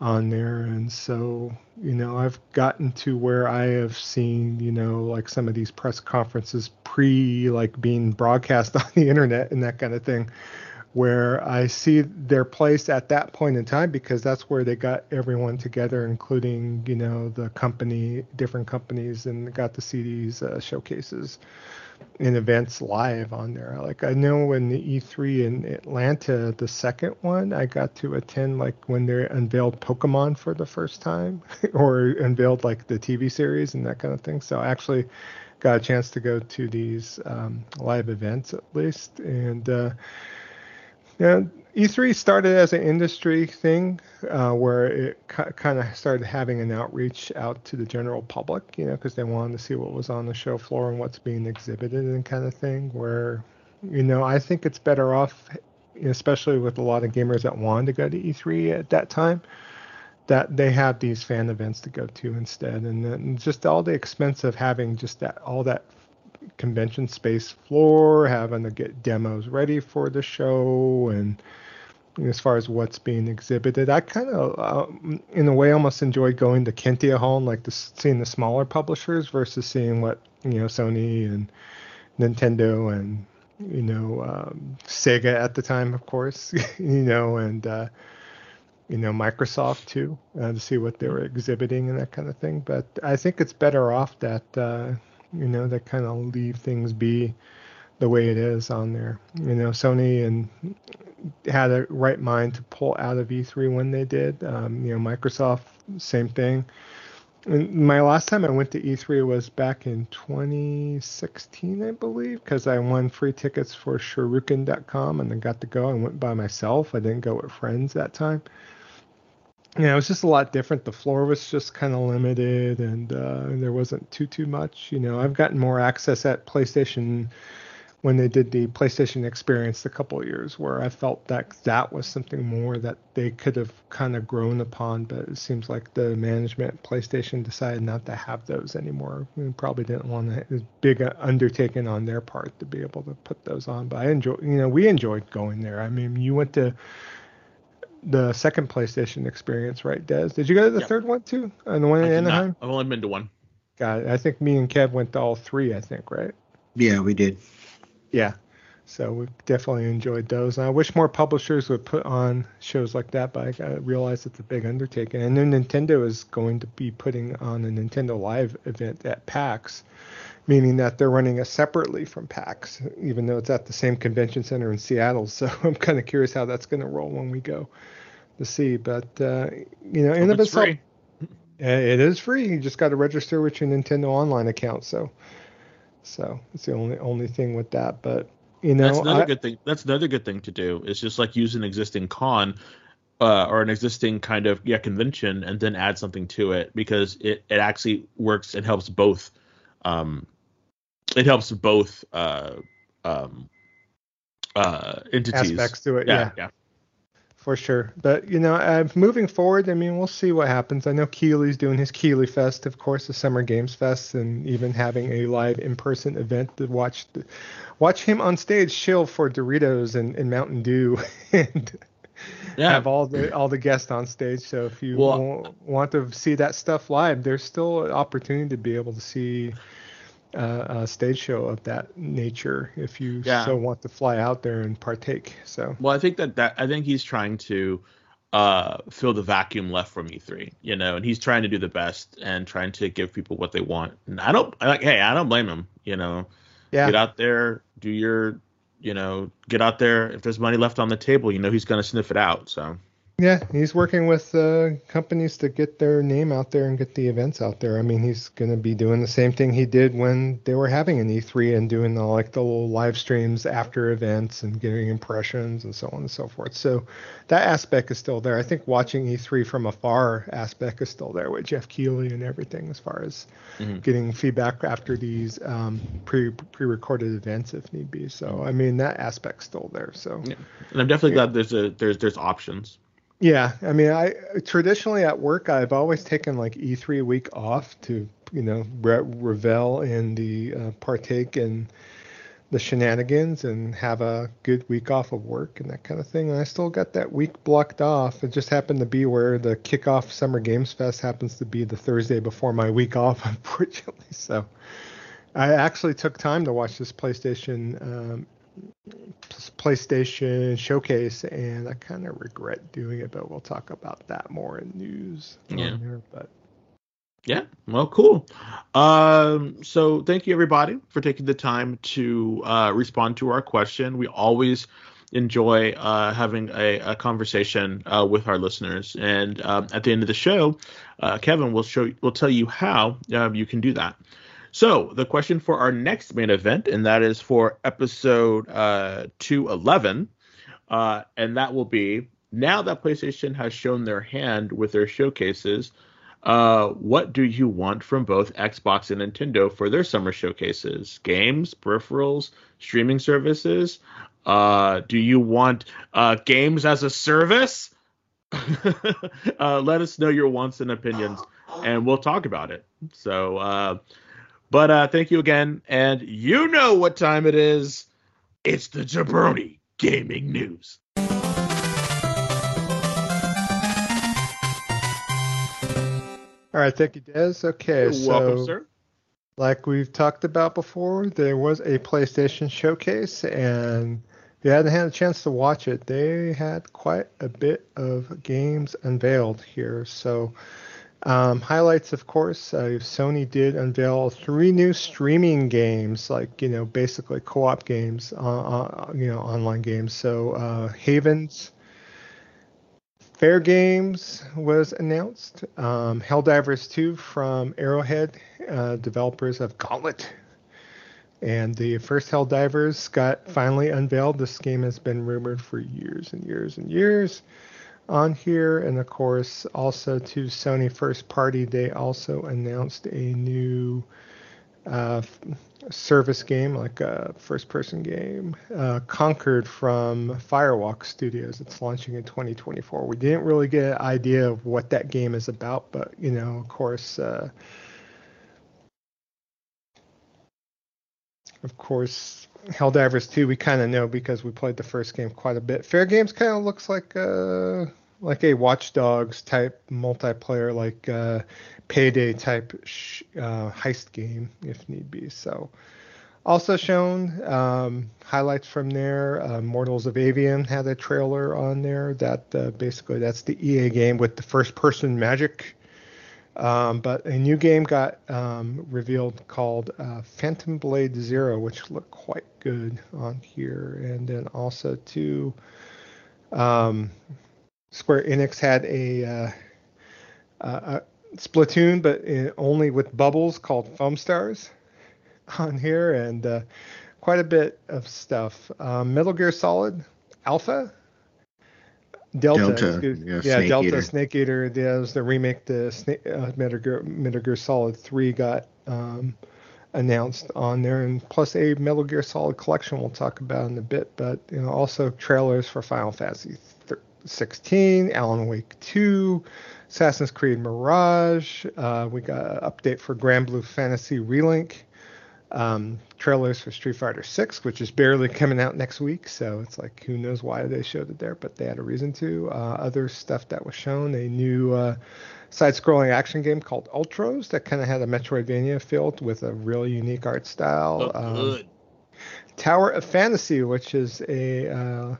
on there and so you know i've gotten to where i have seen you know like some of these press conferences pre like being broadcast on the internet and that kind of thing where i see their place at that point in time because that's where they got everyone together including you know the company different companies and got to see these uh, showcases and events live on there. Like I know when the E3 in Atlanta, the second one, I got to attend like when they unveiled Pokemon for the first time, or unveiled like the TV series and that kind of thing. So I actually got a chance to go to these um, live events at least, and uh, yeah, E3 started as an industry thing uh, where it c- kind of started having an outreach out to the general public, you know, because they wanted to see what was on the show floor and what's being exhibited and kind of thing. Where, you know, I think it's better off, especially with a lot of gamers that wanted to go to E3 at that time, that they have these fan events to go to instead. And then just all the expense of having just that, all that convention space floor, having to get demos ready for the show and as far as what's being exhibited. I kind of, um, in a way, almost enjoyed going to Kentia Hall and like the, seeing the smaller publishers versus seeing what you know Sony and Nintendo and you know um, Sega at the time, of course, you know, and uh, you know Microsoft too uh, to see what they were exhibiting and that kind of thing. But I think it's better off that uh, you know that kind of leave things be the way it is on there. You know, Sony and had a right mind to pull out of E3 when they did. Um, you know, Microsoft, same thing. And my last time I went to E3 was back in 2016, I believe, because I won free tickets for Shoryuken.com and I got to go. I went by myself. I didn't go with friends that time. Yeah, it was just a lot different. The floor was just kind of limited, and uh, there wasn't too too much. You know, I've gotten more access at PlayStation when they did the PlayStation Experience a couple years, where I felt that that was something more that they could have kind of grown upon, but it seems like the management PlayStation decided not to have those anymore. We probably didn't want a big undertaking on their part to be able to put those on. But I enjoy, you know, we enjoyed going there. I mean, you went to the second PlayStation Experience, right, Des? Did you go to the third one too? And the one in Anaheim? Not. I've only been to one. Got it. I think me and Kev went to all three. I think, right? Yeah, we did. Yeah. So we definitely enjoyed those. And I wish more publishers would put on shows like that, but I realize it's a big undertaking. And then Nintendo is going to be putting on a Nintendo Live event at PAX, meaning that they're running it separately from PAX, even though it's at the same convention center in Seattle. So I'm kind of curious how that's going to roll when we go to see. But uh, you know, in of itself, free. it is free. You just got to register with your Nintendo Online account. So so it's the only only thing with that. But you know, that's another I, good thing. That's another good thing to do. It's just like use an existing con uh, or an existing kind of yeah convention and then add something to it because it it actually works and helps both. Um, it helps both uh, um, uh, entities aspects to it. Yeah, yeah. yeah for sure. But you know, uh, moving forward, I mean, we'll see what happens. I know Keighley's doing his Keighley Fest, of course, the Summer Games Fest, and even having a live in-person event to watch the, watch him on stage chill for Doritos and, and Mountain Dew, and yeah. have all the all the guests on stage. So if you well, want to see that stuff live, there's still an opportunity to be able to see uh, a stage show of that nature if you yeah. so want to fly out there and partake. So well, I think that that I think he's trying to uh, fill the vacuum left from E3, you know, and he's trying to do the best and trying to give people what they want. And I don't like, hey, I don't blame him, you know. Yeah. Get out there, do your, you know, get out there. If there's money left on the table, you know he's gonna sniff it out. So yeah, he's working with uh, companies to get their name out there and get the events out there. I mean, he's going to be doing the same thing he did when they were having an E3 and doing the like the little live streams after events and getting impressions and so on and so forth. So that aspect is still there. I think watching E3 from afar aspect is still there with Geoff Keighley and everything as far as mm-hmm. getting feedback after these um, pre pre-recorded events if need be. So I mean that aspect's still there. So yeah. and I'm definitely yeah. glad there's a there's there's options yeah, I mean, I traditionally at work I've always taken like E3 week off to you know re- revel in the uh, partake in the shenanigans and have a good week off of work and that kind of thing. And I still got that week blocked off. It just happened to be where the kickoff Summer Games Fest happens to be the Thursday before my week off, unfortunately. So I actually took time to watch this PlayStation um, PlayStation showcase, and I kind of regret doing it, but we'll talk about that more in news. Yeah. Here, but yeah, well, cool. Um, so thank you everybody for taking the time to uh, respond to our question. We always enjoy uh, having a, a conversation uh, with our listeners, and um, at the end of the show, uh, Kevin will show will tell you how um, you can do that. So the question for our next main event, and that is for episode uh, 211, uh, and that will be now that PlayStation has shown their hand with their showcases. Uh, what do you want from both Xbox and Nintendo for their summer showcases? Games, peripherals, streaming services? Uh, do you want uh, games as a service? uh, let us know your wants and opinions, and we'll talk about it. So, uh, but uh, thank you again. And you know what time it is. It's the Jabroni Gaming News. All right, thank you, Des. Okay, You're so welcome, sir. like we've talked about before, there was a PlayStation showcase, and if you hadn't had a chance to watch it, they had quite a bit of games unveiled here. So um, highlights, of course, uh, Sony did unveil three new streaming games, like you know, basically co-op games, uh, uh, you know, online games. So uh, Havens, Fairgames was announced. Um, Helldivers 2 from Arrowhead, uh, developers of Gauntlet. And the first Helldivers got finally unveiled. This game has been rumored for years and years and years on here. And of course, also to Sony first party, they also announced a new uh, service game, like a first person game, uh, Concord from Firewalk Studios. It's launching in 2024. We didn't really get an idea of what that game is about, but, you know, of course, uh, of course, Helldivers 2 we kind of know because we played the first game quite a bit. Fairgames kind of looks like a like a Watch Dogs type multiplayer, like uh, payday type sh- uh, heist game if need be. So, also shown um, highlights from there. Uh, Mortals of Aveum had a trailer on there. That uh, basically that's the EA game with the first-person magic. Um, but a new game got um, revealed called uh, Phantom Blade Zero, which looked quite good on here. And then also to um, Square Enix had a, uh, a Splatoon, but in, only with bubbles called Foamstars on here, and uh, quite a bit of stuff. Um, Metal Gear Solid Alpha, Delta, Delta yeah, yeah Snake Delta Eater. Snake Eater. Yeah, was the remake to Snake, uh, Metal, Gear, Metal Gear Solid 3 got um, announced on there, and plus a Metal Gear Solid collection we'll talk about in a bit. But you know, also trailers for Final Fantasy 16, Alan Wake 2, Assassin's Creed Mirage. Uh, we got an update for Granblue Fantasy Relink. Um, trailers for Street Fighter 6, which is barely coming out next week. So it's like, who knows why they showed it there, but they had a reason to. Uh, other stuff that was shown, a new uh, side scrolling action game called Ultros that kind of had a Metroidvania feel with a really unique art style. Um, Tower of Fantasy, which is a uh,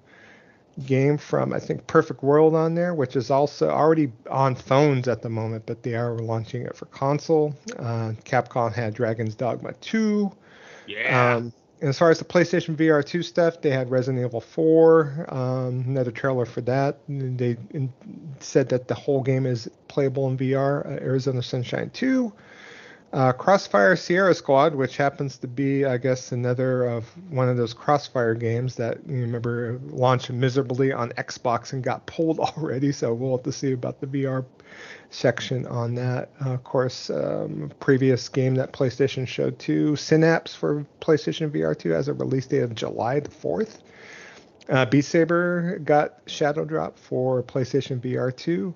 game from I think Perfect World on there, which is also already on phones at the moment, but they are launching it for console. Uh, Capcom had Dragon's Dogma 2. Yeah. Um, and as far as the PlayStation VR 2 stuff, they had Resident Evil 4, um, another trailer for that. They said that the whole game is playable in VR. Uh, Arizona Sunshine 2. Uh, Crossfire Sierra Squad, which happens to be, I guess, another of one of those Crossfire games that you remember launched miserably on Xbox and got pulled already. So we'll have to see about the VR section on that. Uh, of course, um, previous game that PlayStation showed too, Synapse for PlayStation VR 2 has a release date of July the 4th. Uh, Beat Saber got Shadow Drop for PlayStation VR 2.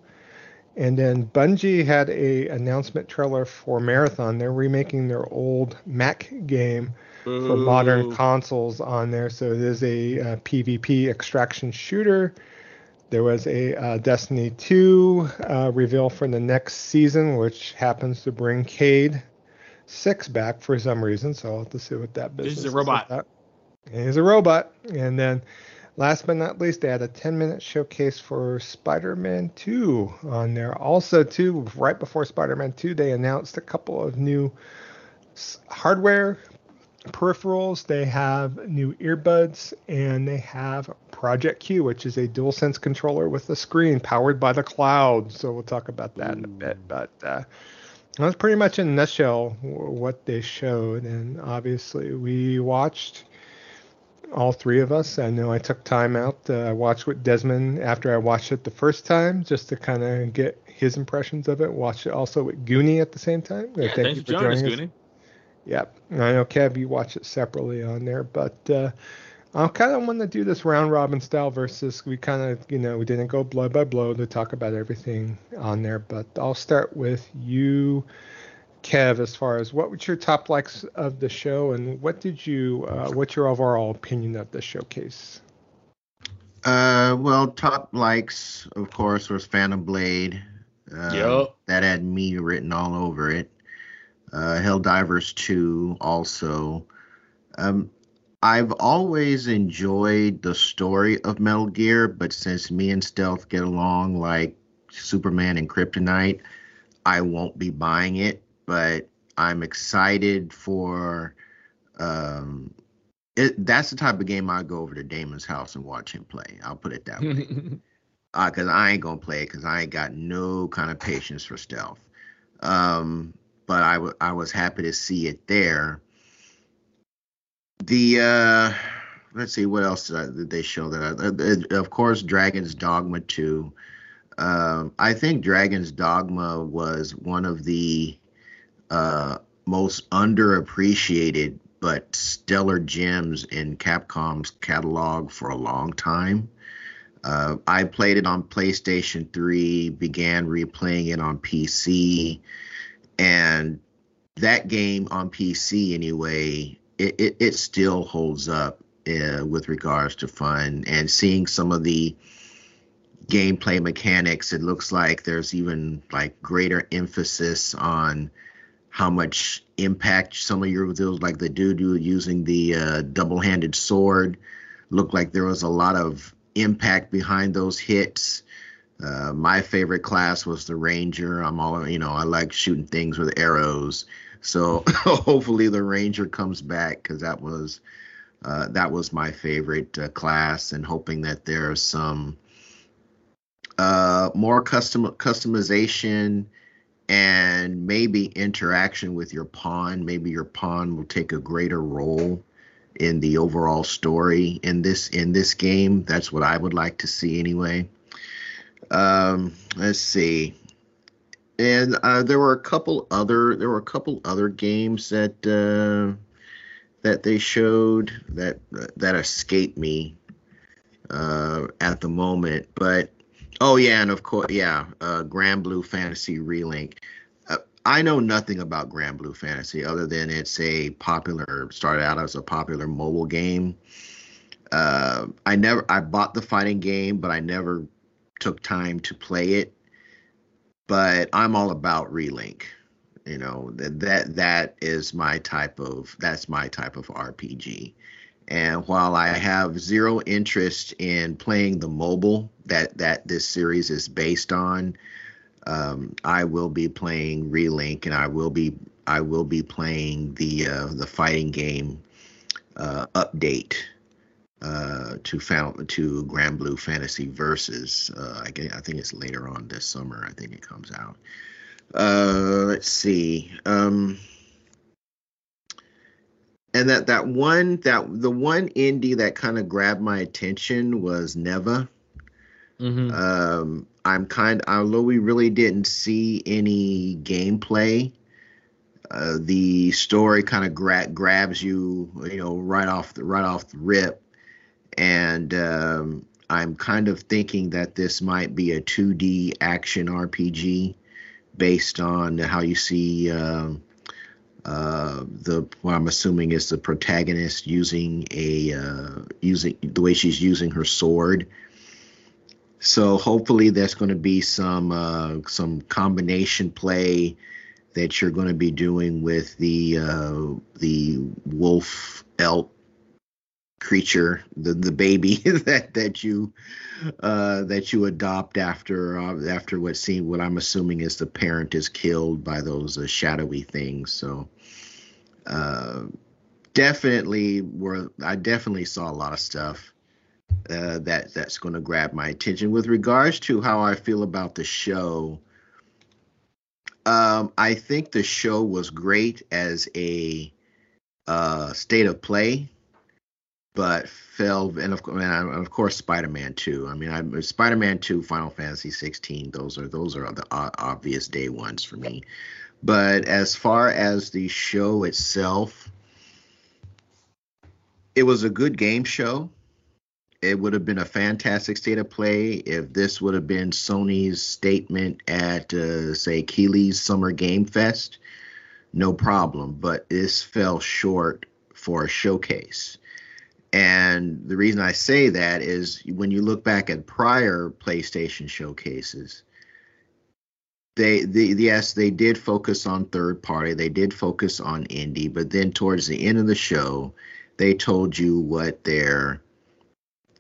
And then Bungie had a announcement trailer for Marathon. They're remaking their old Mac game Ooh. for modern consoles on there. So it is a, a uh, PvP extraction shooter. There was a uh, Destiny 2 uh, reveal for the next season, which happens to bring Cayde 6 back for some reason. So I'll have to see what that business is. He's a robot. He's a robot. And then Last but not least, they had a 10 minute showcase for Spider Man 2 on there. Also, too, right before Spider Man 2, they announced a couple of new hardware peripherals. They have new earbuds and they have Project Q, which is a DualSense controller with a screen powered by the cloud. So we'll talk about that in a bit. But uh, that's pretty much in a nutshell what they showed. And obviously, we watched all three of us. I know I took time out. Uh, I watched with Desmond after I watched it the first time, just to kind of get his impressions of it. Watched it also with Goonie at the same time. Yeah, Thank you for joining us, Goonie. Yep, I know Kev, you watch it separately on there, but uh, I kind of want to do this round robin style versus we kind of, you know, we didn't go blow by blow to talk about everything on there, but I'll start with you. Kev, as far as what was your top likes of the show, and what did you, uh, what's your overall opinion of the showcase? Uh, well, top likes, of course, was Phantom Blade. Uh, yep. That had me written all over it. Uh, Helldivers 2 also. Um, I've always enjoyed the story of Metal Gear, but since me and Stealth get along like Superman and Kryptonite, I won't be buying it but I'm excited for. Um, it, that's the type of game I go over to Damon's house and watch him play. I'll put it that way. Because uh, I ain't gonna play it because I ain't got no kind of patience for stealth. Um, but I, w- I was happy to see it there. The uh, let's see what else did, I, did they show that I, uh, of course Dragon's Dogma 2. Um, I think Dragon's Dogma was one of the uh, most underappreciated but stellar gems in Capcom's catalog for a long time. Uh, I played it on PlayStation 3, began replaying it on PC, and that game on PC anyway, it, it, it still holds up uh, with regards to fun and seeing some of the gameplay mechanics. It looks like there's even like greater emphasis on how much impact some of your those like the dude using the uh, double-handed sword looked like there was a lot of impact behind those hits. Uh, my favorite class was the ranger. I'm all you know. I like shooting things with arrows. So hopefully the ranger comes back because that was uh, that was my favorite uh, class, and hoping that there's some uh, more custom customization and maybe interaction with your pawn. Maybe your pawn will take a greater role in the overall story in this in this game. That's what I would like to see anyway. Um, let's see. And uh, there were a couple other there were a couple other games that uh, that they showed that that escaped me uh, at the moment. But oh yeah, and of course yeah, uh, Granblue Fantasy Relink. I know nothing about Granblue Fantasy other than it's a popular started out as a popular mobile game. Uh, I never I bought the fighting game, but I never took time to play it. But I'm all about Relink. You know that that that is my type of that's my type of RPG. And while I have zero interest in playing the mobile that that this series is based on, um, I will be playing Relink, and I will be I will be playing the uh, the fighting game uh, update uh, to found to Granblue Fantasy Versus. Uh, I, I think it's later on this summer. I think it comes out. Uh, let's see. Um, and that that one that the one indie that kind of grabbed my attention was Neva. Mm-hmm. Um, I'm kind although we really didn't see any gameplay. Uh, the story kind of gra- grabs you, you know, right off the right off the rip, and um, I'm kind of thinking that this might be a 2D action RPG based on how you see uh, uh, the what I'm assuming is the protagonist using a uh, using the way she's using her sword so hopefully there's going to be some uh, some combination play that you're going to be doing with the uh, the wolf elk creature, the the baby that that you uh, that you adopt after uh, after what seem what I'm assuming is the parent is killed by those uh, shadowy things. So definitely were I definitely saw a lot of stuff uh, that that's going to grab my attention. With regards to how I feel about the show, um, I think the show was great as a uh, state of play, but fell and of, of course Spider-Man 2. I mean, I, Spider-Man 2, Final Fantasy 16. Those are those are the obvious day ones for me. But as far as the show itself, it was a good game show it would have been a fantastic state of play if this would have been Sony's statement at, uh, say, Keighley's Summer Game Fest. No problem, but this fell short for a showcase. And the reason I say that is when you look back at prior PlayStation showcases, they, the yes, they did focus on third party, they did focus on indie, but then towards the end of the show, they told you what their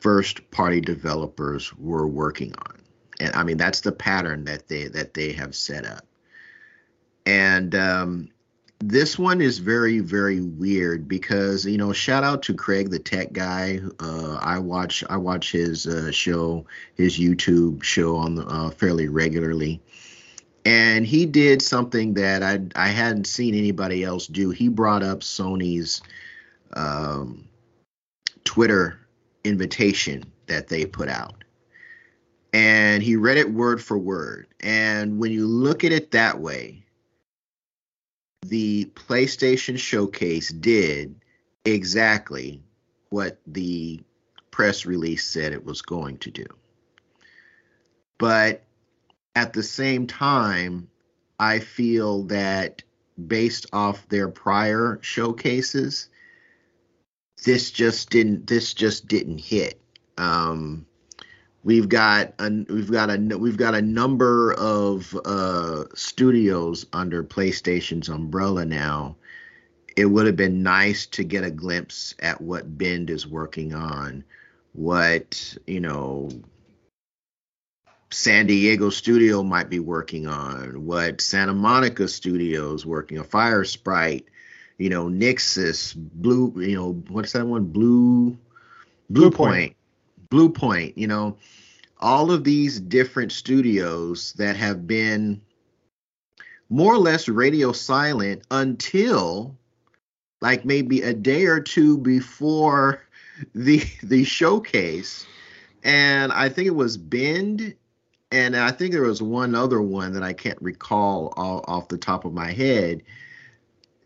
first party developers were working on. And I mean that's the pattern that they that they have set up. And um, this one is very very weird because you know shout out to Craig the tech guy. Uh, I watch I watch his uh, show his YouTube show on the, uh, fairly regularly. And he did something that I I hadn't seen anybody else do. He brought up Sony's um, Twitter invitation that they put out. And he read it word for word. And when you look at it that way, the PlayStation Showcase did exactly what the press release said it was going to do. But at the same time, I feel that based off their prior showcases, this just didn't this just didn't hit. Um, we've got a we've got a we've got a number of uh, studios under PlayStation's umbrella now. It would have been nice to get a glimpse at what Bend is working on, what you know San Diego studio might be working on, what Santa Monica studios working on, Firesprite, you know, Nixxes, Blue, you know, what's that one? Blue Blue, Blue Point. Point. Blue Point, you know, all of these different studios that have been more or less radio silent until like maybe a day or two before the the showcase and I think it was Bend and I think there was one other one that I can't recall off, the top of my head.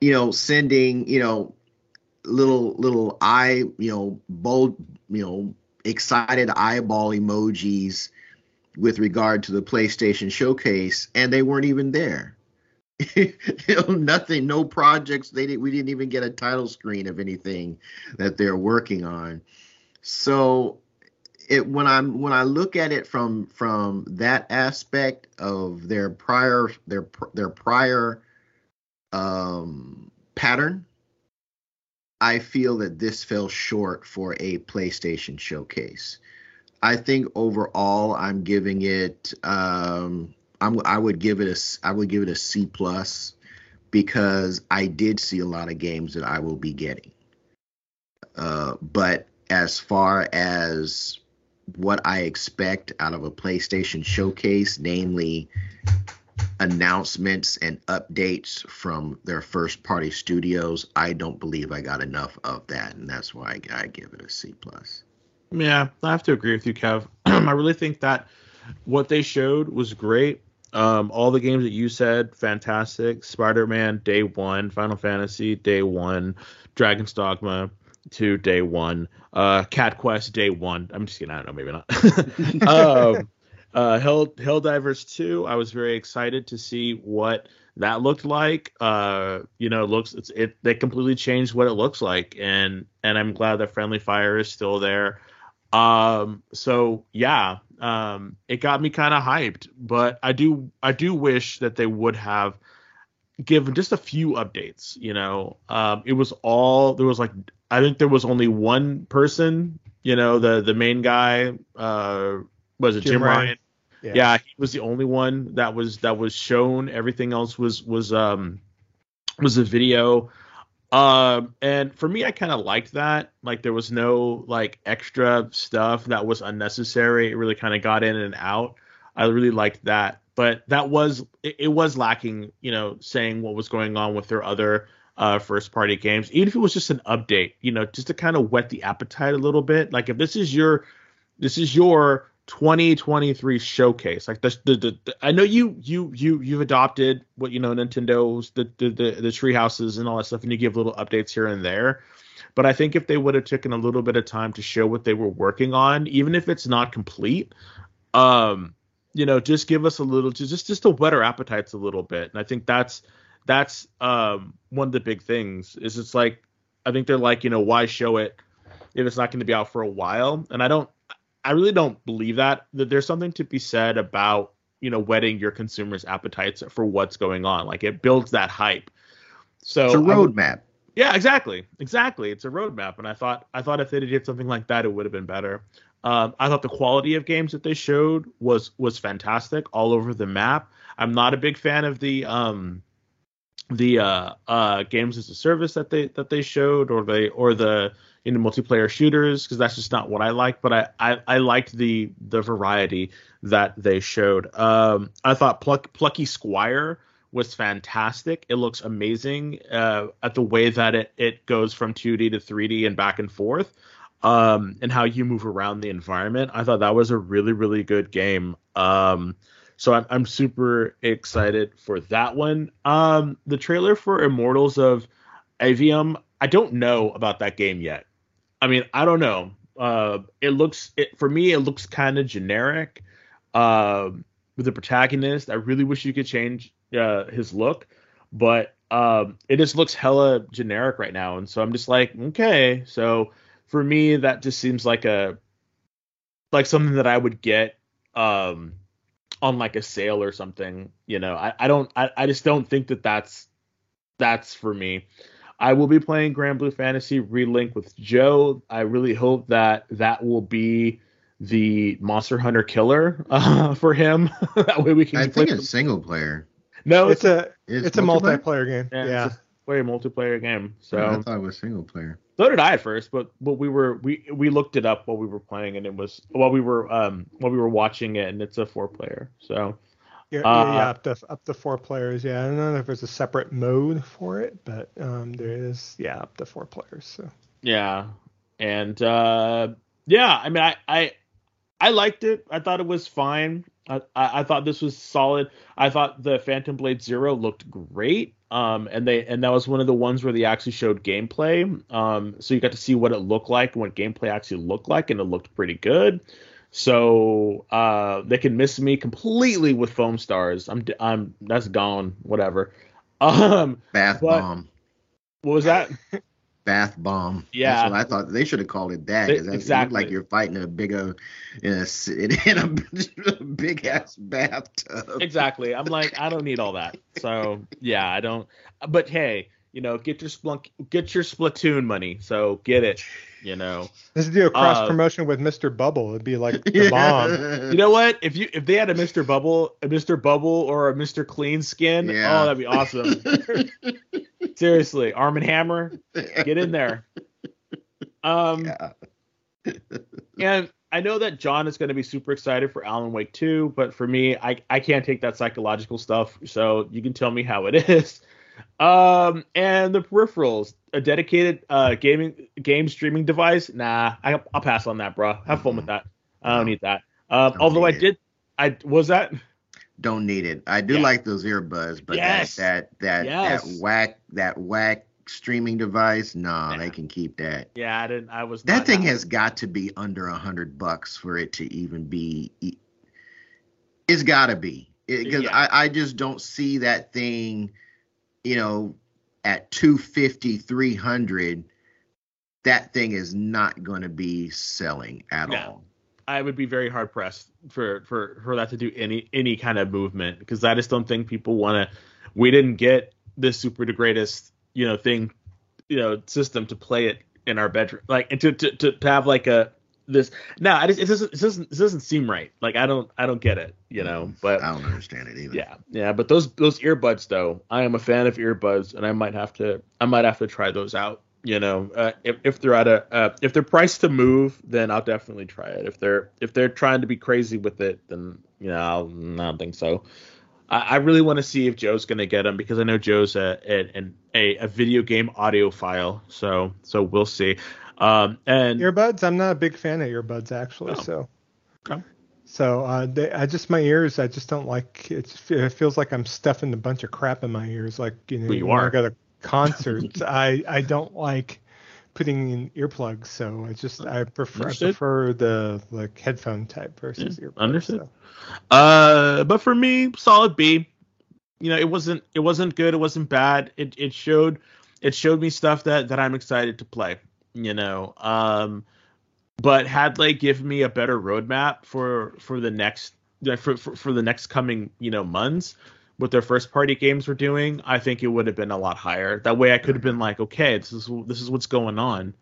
You know, sending you know little little eye you know bold you know excited eyeball emojis with regard to the PlayStation showcase, and they weren't even there. you know, nothing, no projects. They didn't. We didn't even get a title screen of anything that they're working on. So it when I'm when I look at it from from that aspect of their prior their their prior um, pattern, I feel that this fell short for a PlayStation showcase. I think overall, I'm giving it. Um, I'm, I would give it a. I would give it a C plus because I did see a lot of games that I will be getting. Uh, but as far as what I expect out of a PlayStation showcase, namely announcements and updates from their first party studios. I don't believe I got enough of that, and that's why I, I give it a C plus. Yeah, I have to agree with you, Kev. I really think that what they showed was great. Um, all the games that you said, fantastic. Spider-Man, day one. Final Fantasy, day one. Dragon's Dogma, to day one. Uh, Cat Quest day one. I'm just kidding. I don't know. Maybe not. um, uh, Hell Helldivers two. I was very excited to see what that looked like. Uh, you know, it looks it's it they completely changed what it looks like, and and I'm glad that Friendly Fire is still there. Um, so yeah, um, it got me kind of hyped, but I do I do wish that they would have given just a few updates. You know, um, it was all there was like I think there was only one person, you know, the the main guy, uh, was it Jim, Jim Ryan? Ryan? Yeah. yeah. he was the only one that was that was shown. Everything else was was um was a video. Um, and for me, I kind of liked that. Like there was no like extra stuff that was unnecessary. It really kind of got in and out. I really liked that. But that was it, it was lacking, you know, saying what was going on with their other uh, first party games, even if it was just an update, you know, just to kind of whet the appetite a little bit. Like if this is your this is your 2023 showcase, like the, the, the, the I know you you you you've adopted what you know Nintendo's the the the, the tree houses and all that stuff, and you give little updates here and there. But I think if they would have taken a little bit of time to show what they were working on, even if it's not complete, um, you know, just give us a little, just just to whet our appetites a little bit. And I think that's that's um, one of the big things is it's like I think they're like you know why show it if it's not going to be out for a while? And I don't I really don't believe that that there's something to be said about you know whetting your consumers appetites for what's going on. Like it builds that hype. So it's a roadmap. Yeah exactly. Exactly. It's a roadmap. And I thought I thought if they did something like that it would have been better um, I thought the quality of games that they showed was was fantastic all over the map I'm not a big fan of the um the uh, uh, games as a service that they that they showed, or they or the you know multiplayer shooters, because that's just not what I like. But I, I I liked the the variety that they showed. Um, I thought Pluck, Plucky Squire was fantastic. It looks amazing uh, at the way that it it goes from 2D to 3D and back and forth. Um, and how you move around the environment. I thought that was a really, really good game. Um, so I'm I'm super excited for that one. Um, the trailer for Immortals of Aveum, I don't know about that game yet. I mean, I don't know. Uh, it looks it, for me, it looks kind of generic. Uh, with the protagonist, I really wish you could change uh, his look, but um, it just looks hella generic right now, and so I'm just like, okay. So for me, that just seems like a like something that I would get um on like a sale or something. You know, I, I don't I, I just don't think that that's that's for me. I will be playing Granblue Fantasy Relink with Joe. I really hope that that will be the Monster Hunter killer uh, for him. that way we can. I think it's single player. No, it's, it's a it's, it's a multiplayer game. Yeah, yeah. It's a multiplayer game. So yeah, I thought it was single player. So did I at first, but but we were we we looked it up while we were playing, and it was while we were um while we were watching it, and it's a four player. So yeah, uh, yeah, up to up to four players. Yeah, I don't know if there's a separate mode for it, but um there is yeah up to four players. So yeah, and uh yeah, I mean I I I liked it. I thought it was fine. I, I, thought this was solid. I thought the Phantom Blade Zero looked great. Um, and they and that was one of the ones where they actually showed gameplay. Um, so you got to see what it looked like what gameplay actually looked like, and it looked pretty good. So uh, they can miss me completely with Foamstars. I'm I'm that's gone. Whatever. Um, Bath bomb. What was that? bath bomb. Yeah, that's what I thought they should have called it that. It, exactly. like you're fighting a big uh, in a in a, a big ass bathtub. Exactly. I'm like, I don't need all that. So yeah, I don't. But hey, you know, get your splunk, get your Splatoon money. So get it. You know, let's do a cross uh, promotion with Mr. Bubble. It'd be like the yeah. bomb. You know what? If you if they had a Mr. Bubble, a Mr. Bubble, or a Mr. Clean Skin, yeah. oh, that'd be awesome. Seriously, Arm and Hammer, get in there. Um, yeah. and I know that John is going to be super excited for Alan Wake 2, but for me, I I can't take that psychological stuff. So you can tell me how it is. Um, and the peripherals, a dedicated uh gaming game streaming device. Nah, I, will pass on that, bro. Have fun with that. I don't need that. Um, although I did, I was that. Don't need it. I do yeah. like those earbuds, but yes. that that that yes. that whack that whack streaming device, nah, yeah. they can keep that. Yeah, I didn't. I was. That thing has got to be under a hundred bucks for it to even be. It's got to be because yeah. I I just don't see that thing you know, at 250, 300, that thing is not going to be selling at yeah. all. I would be very hard pressed for for for that to do any any kind of movement because I just don't think people want to. We didn't get this super the greatest you know thing you know system to play it in our bedroom like and to to to, to have like a this no it, it doesn't it doesn't it doesn't seem right. Like i don't i don't get it you know mm, but i don't understand it either. Yeah yeah but those those earbuds though i am a fan of earbuds and i might have to i might have to try those out you know. Uh, if, if they're at a uh, if they're priced to move then i'll definitely try it. If they're if they're trying to be crazy with it then you know I'll, i don't think so. I, I really want to see if joe's going to get them because i know joe's a, a a a video game audiophile so so we'll see um, and earbuds, I'm not a big fan of earbuds actually. Oh. So, okay. so uh, they, I just my ears, I just don't like. it feels like I'm stuffing a bunch of crap in my ears. Like you know, well, you are. I got a concert. I I don't like putting in earplugs. So I just I prefer I prefer the like headphone type versus yeah, earbuds. Understood. So. Uh, but for me, solid B. You know, it wasn't it wasn't good. It wasn't bad. It it showed it showed me stuff that that I'm excited to play you know. Um, but had they given me a better roadmap for for the next for, for, for the next coming you know months, what their first party games were doing, I think it would have been a lot higher. That way, I could have been like, okay, this is this is what's going on.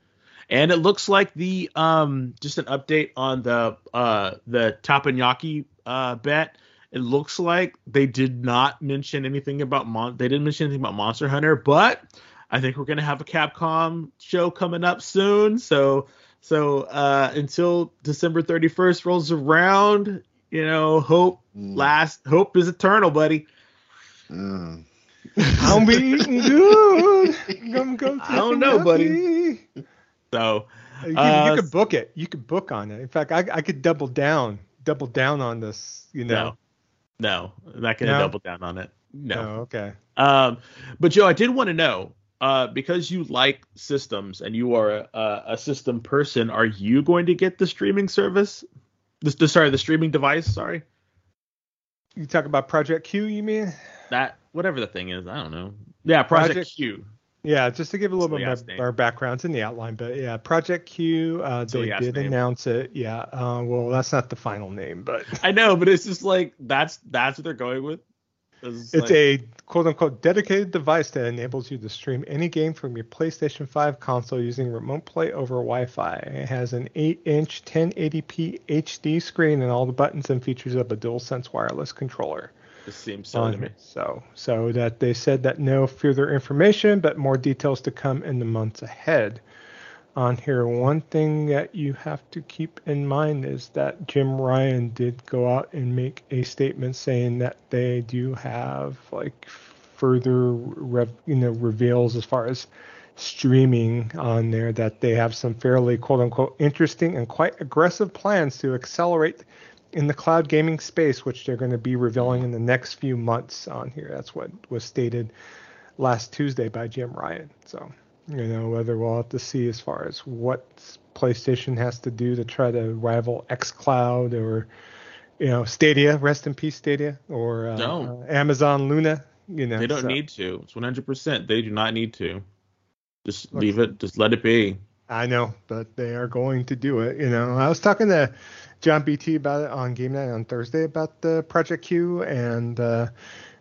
And it looks like the um just an update on the uh the Teppanyaki uh bet. It looks like they did not mention anything about mon they didn't mention anything about Monster Hunter, but I think we're gonna have a Capcom show coming up soon. So so uh, until December 31st rolls around, you know, hope mm. last hope is eternal, buddy. Mm. I'll be eating good. Come go I don't know, buddy. So you, uh, you, could book it. You could book on it. In fact, I, I could double down, double down on this. You know. No. No, I'm not gonna no? double down on it. No. Oh, okay. Um, but Joe, I did want to know, uh, because you like systems and you are a, a, system person, are you going to get the streaming service? The, the sorry, the streaming device. Sorry. You talk about Project Q, you mean? That whatever the thing is, I don't know. Yeah, Project, Project Q. Yeah, just to give a little bit more, our backgrounds in the outline, but yeah, Project Q, uh, they did name. announce it. Yeah, uh, well, that's not the final name, but I know, but it's just like that's that's what they're going with. It's, it's like... a quote unquote dedicated device that enables you to stream any game from your PlayStation 5 console using remote play over Wi Fi. It has an 8 inch 1080p HD screen and all the buttons and features of a DualSense wireless controller. This seems so to me. So, so that they said that no further information, but more details to come in the months ahead on here. One thing that you have to keep in mind is that Jim Ryan did go out and make a statement saying that they do have like further rev, you know reveals as far as streaming on there that they have some fairly quote unquote interesting and quite aggressive plans to accelerate in the cloud gaming space which they're going to be revealing in the next few months on here that's what was stated last Tuesday by Jim Ryan so you know, whether we'll have to see as far as what PlayStation has to do to try to rival xCloud or, you know, Stadia, rest in peace, Stadia, or uh, no. uh, Amazon Luna. You know, they don't so. need to. It's 100%. They do not need to. Just leave it. Just let it be. I know, but they are going to do it. You know, I was talking to John BT about it on Game Night on Thursday about the Project Q, and uh,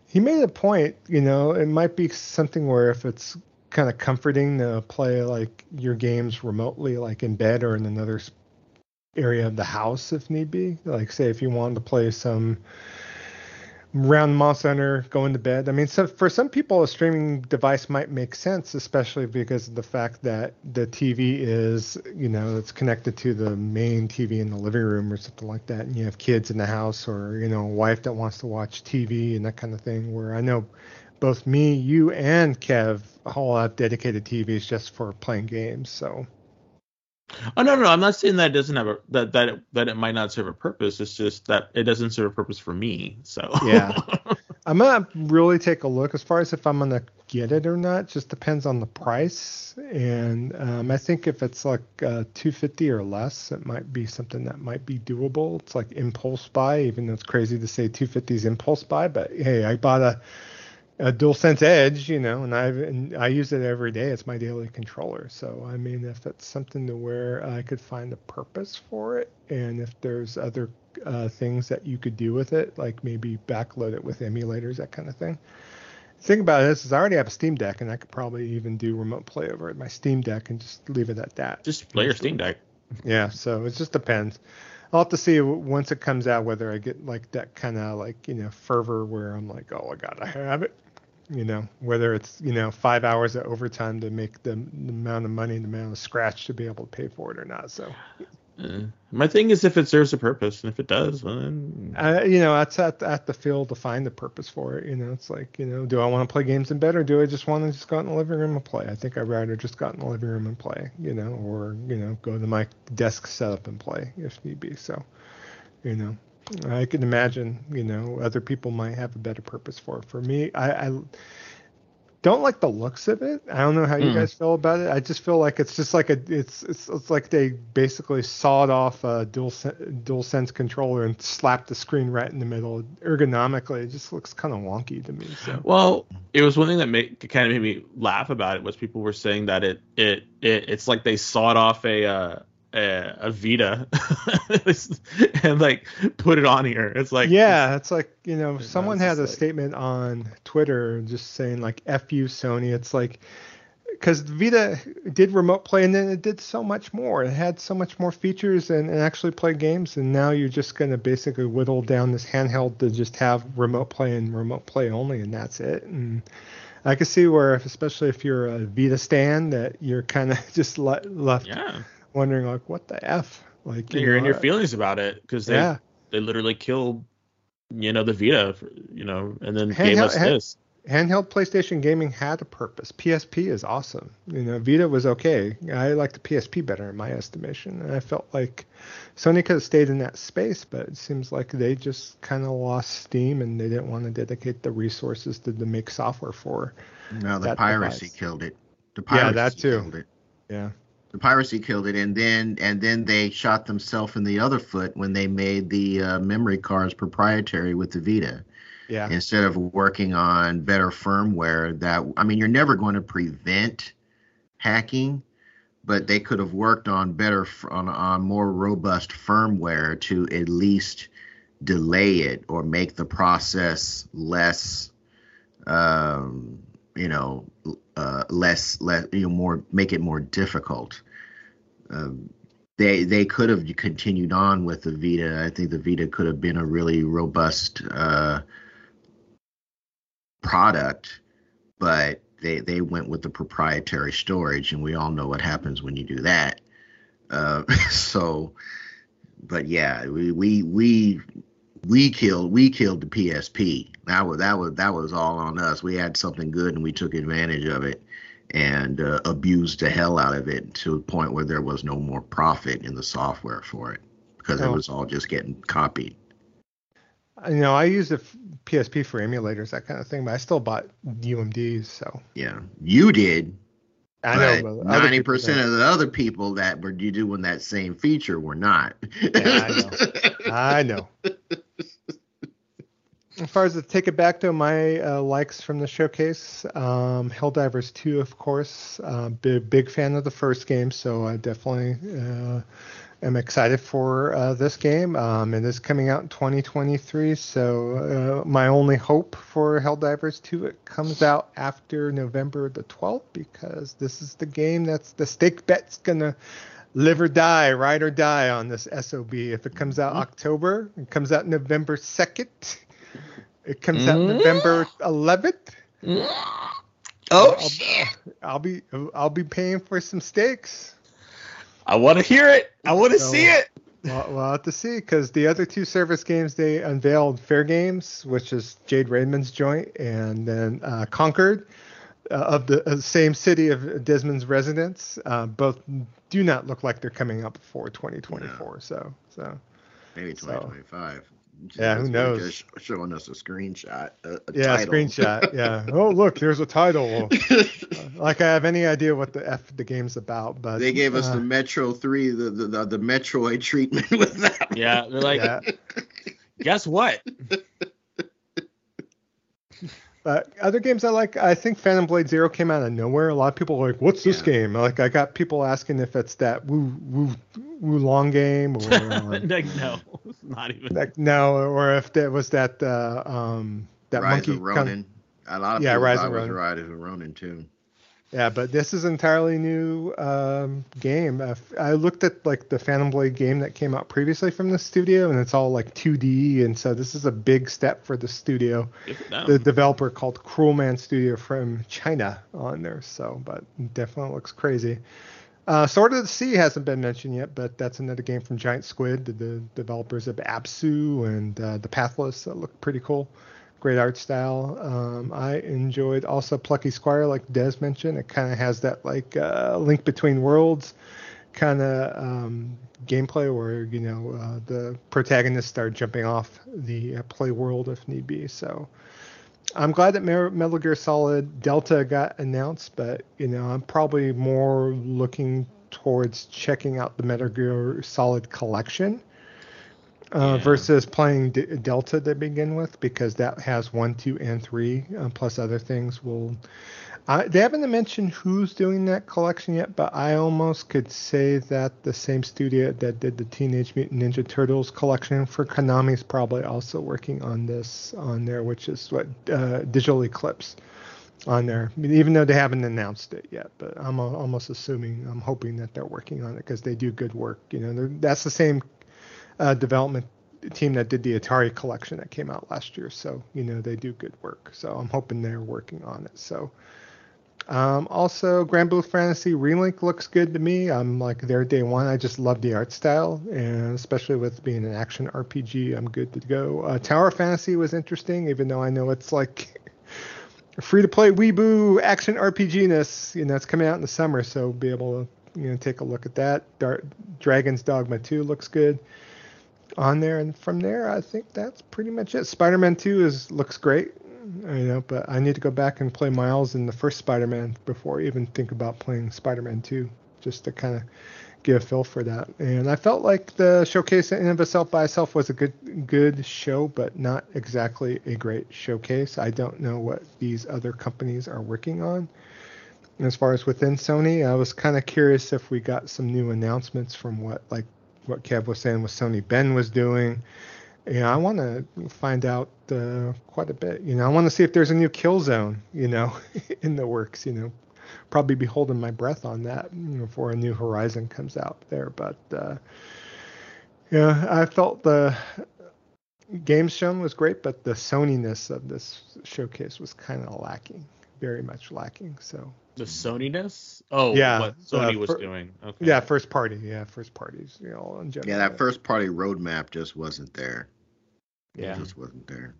he made a point. You know, it might be something where if it's kind of comforting to play like your games remotely, like in bed or in another area of the house if need be. Like say if you wanted to play some round Monster Hunter, going to bed. I mean, so for some people, a streaming device might make sense, especially because of the fact that the TV is, you know, it's connected to the main TV in the living room or something like that, and you have kids in the house or you know, a wife that wants to watch TV and that kind of thing. Where I know both me, you, and Kev all have dedicated TVs just for playing games. So. Oh no, no, I'm not saying that it doesn't have a that that it, that it might not serve a purpose. It's just that it doesn't serve a purpose for me. So. yeah. I'm gonna really take a look as far as if I'm gonna get it or not. Just depends on the price, and um, I think if it's like uh, 250 or less, it might be something that might be doable. It's like impulse buy, even though it's crazy to say 250 is impulse buy. But hey, I bought a a DualSense Edge, you know, and I and I use it every day. It's my daily controller. So I mean, if it's something to where I could find a purpose for it, and if there's other uh, things that you could do with it, like maybe backload it with emulators, that kind of thing. The thing about this is I already have a Steam Deck, and I could probably even do remote play over my Steam Deck and just leave it at that. Just play your Steam Deck. Yeah, so it just depends. I'll have to see once it comes out whether I get like that kind of like you know fervor where I'm like, oh, I gotta have it you know, whether it's, you know, five hours of overtime to make the, the amount of money, the amount of scratch to be able to pay for it or not. So, uh, my thing is if it serves a purpose, and if it does, well, then uh, you know, that's at at the field to find the purpose for it. You know, it's like, you know, do I want to play games in bed or do I just want to just go out in the living room and play? I think I'd rather just go out in the living room and play, you know, or you know, go to my desk setup and play if need be. So, you know, I can imagine, you know, other people might have a better purpose for it. For me, I, I don't like the looks of it. I don't know how you mm. guys feel about it. I just feel like it's just like a it's it's, it's like they basically sawed off a dual dual sense controller and slapped the screen right in the middle. Ergonomically, it just looks kind of wonky to me. So. Well, it was one thing that made kind of made me laugh about it was people were saying that it it, it it's like they sawed off a uh, a, a Vita and like put it on here. It's like yeah, it's like you know someone had a like, statement on Twitter just saying like "f you Sony." It's like because Vita did remote play and then it did so much more. It had so much more features and, and actually play games. And now you're just going to basically whittle down this handheld to just have remote play and remote play only, and that's it. And I can see where, if, especially if you're a Vita stand, that you're kind of just le- left. Yeah wondering like what the f like you are in your feelings about it because they yeah. they literally killed you know the Vita for, you know and then handheld, gave us hand, this handheld PlayStation gaming had a purpose. PSP is awesome. You know, Vita was okay. I like the PSP better in my estimation. And I felt like Sony could have stayed in that space, but it seems like they just kind of lost steam and they didn't want to dedicate the resources to, to make software for. No, the piracy device. killed it. The piracy yeah, that too. killed it. Yeah. The piracy killed it, and then and then they shot themselves in the other foot when they made the uh, memory cards proprietary with the Vita. Yeah. Instead of working on better firmware that I mean you're never going to prevent hacking, but they could have worked on better on on more robust firmware to at least delay it or make the process less um, you know uh, less less you know more make it more difficult. Um, they they could have continued on with the Vita. I think the Vita could have been a really robust uh, product, but they they went with the proprietary storage, and we all know what happens when you do that. Uh, so, but yeah, we we we we killed we killed the PSP. That was that was that was all on us. We had something good and we took advantage of it and uh, abused the hell out of it to the point where there was no more profit in the software for it because oh. it was all just getting copied you know, I use the PSP for emulators, that kind of thing, but I still bought UMDs. So yeah, you did. I know. Ninety percent of the other people that were doing that same feature were not. yeah, I know. I know. As far as the take it back to my uh, likes from the showcase, um, Helldivers 2, of course. Uh, big big fan of the first game, so I definitely uh, am excited for uh, this game. Um, it is coming out in 2023, so uh, my only hope for Helldivers 2 it comes out after November the 12th because this is the game that's the stake bet's gonna live or die, ride or die on this SOB. If it comes out mm-hmm. October, it comes out November 2nd. It comes mm-hmm. out November 11th. Mm-hmm. Oh, I'll, I'll be I'll be paying for some steaks. I want to hear it. I want to so, see it. Well, we'll have to see because the other two service games they unveiled, Fairgames, which is Jade Raymond's joint, and then uh, Concord uh, of the uh, same city of Desmond's residence. Uh, both do not look like they're coming up before 2024. No. So, so maybe 2025. So yeah, who knows? showing us a screenshot. A, a yeah, title. screenshot. Yeah. oh, look, there's a title. like I have any idea what the f the game's about, but they gave us uh, the Metro Three, the, the the, the Metroid treatment with that. Yeah, they're like, yeah. guess what? But other games I like, I think Phantom Blade Zero came out of nowhere. A lot of people are like, "What's this yeah. game?" Like, I got people asking if it's that Wu Wu Wu Long game or like, no, not even. Like, no, or if that was that uh, um that Rise monkey. Of Ronin. Con- a lot of yeah, people Rise of Ronin. Rise of Ronin too. Yeah, but this is entirely new um, game. Uh, I looked at like the Phantom Blade game that came out previously from the studio, and it's all like 2D, and so this is a big step for the studio. The developer called Cruelman Studio from China on there, so but definitely looks crazy. Uh, Sword of the Sea hasn't been mentioned yet, but that's another game from Giant Squid, the, the developers of Abzu and uh, the Pathless. That look pretty cool great art style. Um, I enjoyed also Plucky Squire, like Des mentioned. It kind of has that like uh, link between worlds kind of um, gameplay where you know uh, the protagonists start jumping off the uh, play world if need be. So I'm glad that Metal Gear Solid Delta got announced, but you know I'm probably more looking towards checking out the Metal Gear Solid collection uh, yeah. versus playing D- Delta to begin with because that has one, two, and three uh, plus other things. Will uh, they haven't mentioned who's doing that collection yet, but I almost could say that the same studio that did the Teenage Mutant Ninja Turtles collection for Konami is probably also working on this on there, which is what uh, Digital Eclipse on there, even though they haven't announced it yet. But I'm almost assuming, I'm hoping that they're working on it because they do good work. You know, that's the same uh, development team that did the Atari collection that came out last year. So you know they do good work. So I'm hoping they're working on it. So um, also Granblue Fantasy Relink looks good to me. I'm like there day one. I just love the art style and especially with being an action RPG, I'm good to go. Uh, Tower Fantasy was interesting, even though I know it's like free to play Weeboo action RPG-ness. You know, it's coming out in the summer, so be able to you know take a look at that. Dar- Dragon's Dogma 2 looks good on there, and from there, I think that's pretty much it. Spider-Man 2 is looks great. You know, but I need to go back and play Miles in the first Spider-Man before I even think about playing Spider-Man 2, just to kind of get a feel for that. And I felt like the showcase in of itself by itself was a good good show, but not exactly a great showcase. I don't know what these other companies are working on. As far as within Sony, I was kind of curious if we got some new announcements from what like what Kev was saying what Sony Bend was doing. You know, I want to find out uh, quite a bit. You know, I want to see if there's a new Killzone, you know, in the works. You know, probably be holding my breath on that before a new Horizon comes out there. But uh, yeah, I felt the games shown was great, but the Soniness of this showcase was kind of lacking, very much lacking. So the Soniness? Oh, yeah, what Sony uh, was doing. Okay. Yeah, first party. Yeah, first parties. You know, in general. Yeah, that first party roadmap just wasn't there. Yeah, it just wasn't there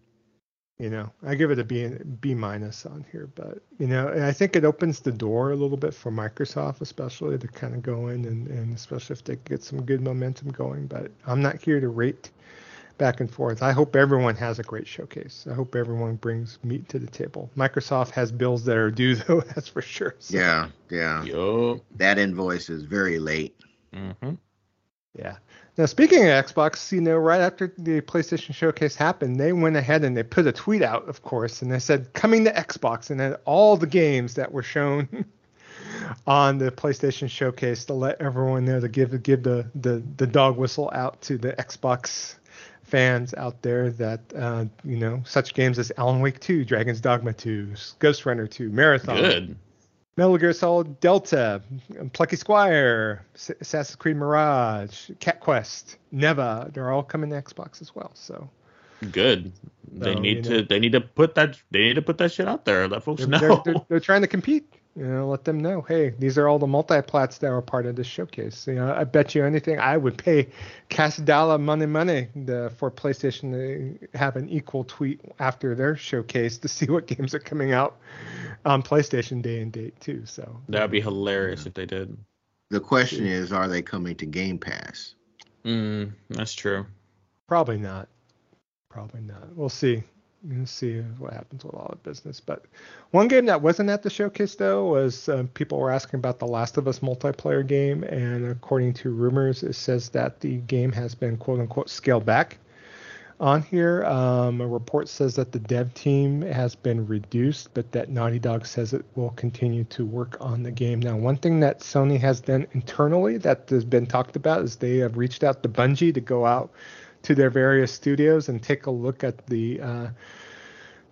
you know i give it a b b minus on here but you know i think it opens the door a little bit for microsoft especially to kind of go in and, and especially if they get some good momentum going but i'm not here to rate back and forth i hope everyone has a great showcase i hope everyone brings meat to the table microsoft has bills that are due though that's for sure so. yeah yeah Yo. that invoice is very late mm-hmm. yeah now, speaking of Xbox, you know, right after the PlayStation Showcase happened, they went ahead and they put a tweet out, of course, and they said, coming to Xbox, and then all the games that were shown on the PlayStation Showcase to let everyone know to give give the, the, the dog whistle out to the Xbox fans out there that, uh, you know, such games as Alan Wake 2, Dragon's Dogma 2, Ghostrunner 2, Marathon. Good. Metal Gear Solid Delta, Plucky Squire, Assassin's Creed Mirage, Cat Quest, Neva, they're all coming to Xbox as well. So good. They so, need to know, they need to put that they need to put that shit out there. Let folks they're, know. They're, they're, they're, trying to compete. You know, let them know. Hey, these are all the multi-plats that are part of this showcase. You know, I bet you anything, I would pay cash dollar money money the, for PlayStation to have an equal tweet after their showcase to see what games are coming out on PlayStation Day and date too. So that'd be hilarious if they did. The question is, are they coming to Game Pass? Mm, that's true. Probably not. Probably not. We'll see. We'll see what happens with all the business. But one game that wasn't at the showcase though was uh, people were asking about the Last of Us multiplayer game, and according to rumors, it says that the game has been quote unquote scaled back on here. Um, a report says that the dev team has been reduced, but that Naughty Dog says it will continue to work on the game. Now, one thing that Sony has done internally that has been talked about is they have reached out to Bungie to go out to their various studios and take a look at the uh,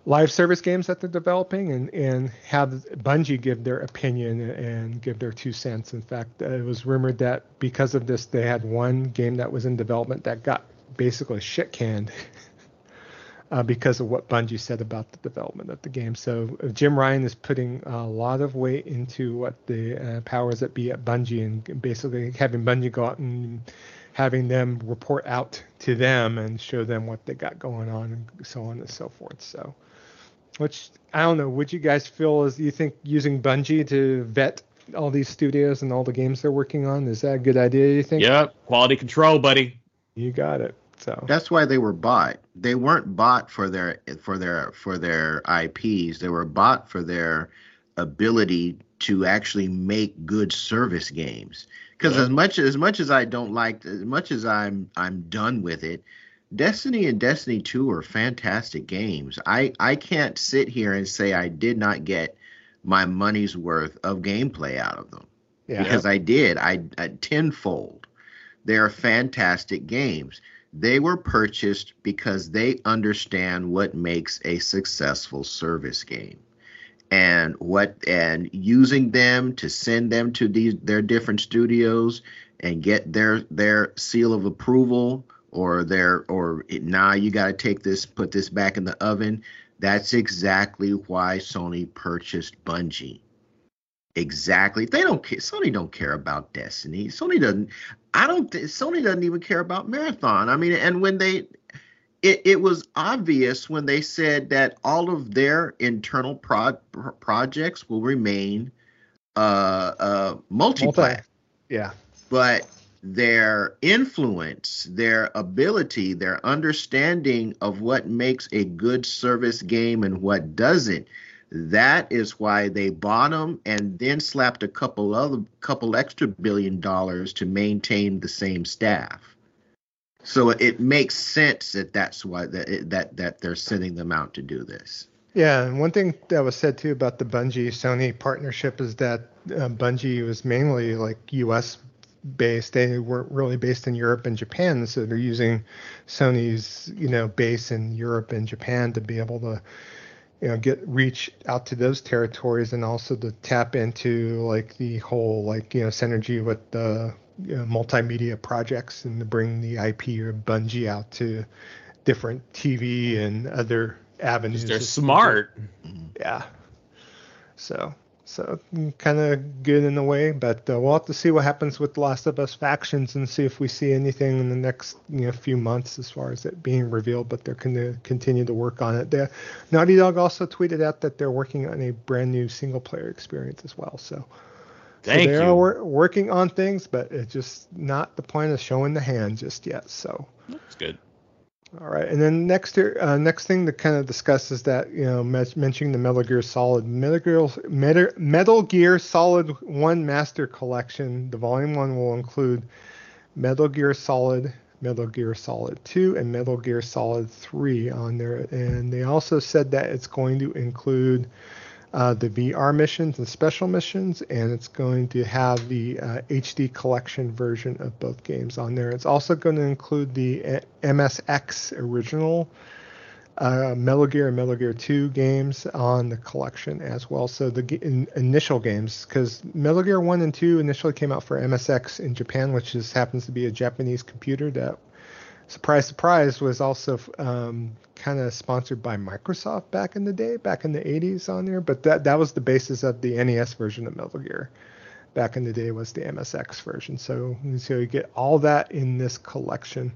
live service games that they're developing and, and have Bungie give their opinion and give their two cents. In fact, it was rumored that because of this, they had one game that was in development that got basically shit canned uh, because of what Bungie said about the development of the game. So Jim Ryan is putting a lot of weight into what the uh, powers that be at Bungie and basically having Bungie go out and having them report out to them and show them what they got going on and so on and so forth. So, which I don't know, would you guys feel as you think using Bungie to vet all these studios and all the games they're working on is that a good idea? You think? Yeah, quality control, buddy. You got it. So that's why they were bought. They weren't bought for their for their for their IPs. They were bought for their ability to actually make good service games. Because yeah. as much as much as I don't like, as much as I'm I'm done with it, Destiny and Destiny 2 are fantastic games. I I can't sit here and say I did not get my money's worth of gameplay out of them. Yeah. Because I did. I, I tenfold. They are fantastic games. They were purchased because they understand what makes a successful service game and what and using them to send them to these their different studios and get their their seal of approval or their or it, now you got to take this put this back in the oven that's exactly why Sony purchased Bungie exactly they don't care Sony don't care about Destiny Sony doesn't I don't. Sony doesn't even care about Marathon. I mean, and when they, it, it was obvious when they said that all of their internal pro- projects will remain uh, uh. Multi- yeah. But their influence, their ability, their understanding of what makes a good service game and what doesn't, that is why they bought them and then slapped a couple other couple extra billion dollars to maintain the same staff. So it makes sense that that's why that that that they're sending them out to do this. Yeah, and one thing that was said too about the Bungie Sony partnership is that uh, Bungie was mainly like U.S. based. They weren't really based in Europe and Japan, so they're using Sony's you know base in Europe and Japan to be able to you know get reach out to those territories and also to tap into like the whole like you know synergy with the you know, multimedia projects and to bring the IP or Bungie out to different TV and other avenues. They're smart. Yeah. So so kind of good in a way, but uh, we'll have to see what happens with the Last of Us factions and see if we see anything in the next you know few months as far as it being revealed. But they're going to continue to work on it. The, Naughty Dog also tweeted out that they're working on a brand new single player experience as well. So, Thank so they you. are working on things, but it's just not the point of showing the hand just yet. So that's good. All right, and then next uh, next thing to kind of discuss is that you know mentioning the Metal Gear Solid Metal Gear, Metal, Metal Gear Solid One Master Collection. The Volume One will include Metal Gear Solid, Metal Gear Solid 2, and Metal Gear Solid 3 on there. And they also said that it's going to include uh, the VR missions and special missions, and it's going to have the uh, HD collection version of both games on there. It's also going to include the uh, MSX original uh, Metal Gear and Metal Gear 2 games on the collection as well. So the in, initial games, because Metal Gear 1 and 2 initially came out for MSX in Japan, which just happens to be a Japanese computer that surprise, surprise, was also um, kind of sponsored by Microsoft back in the day, back in the 80s on there. But that that was the basis of the NES version of Metal Gear. Back in the day was the MSX version. So so you get all that in this collection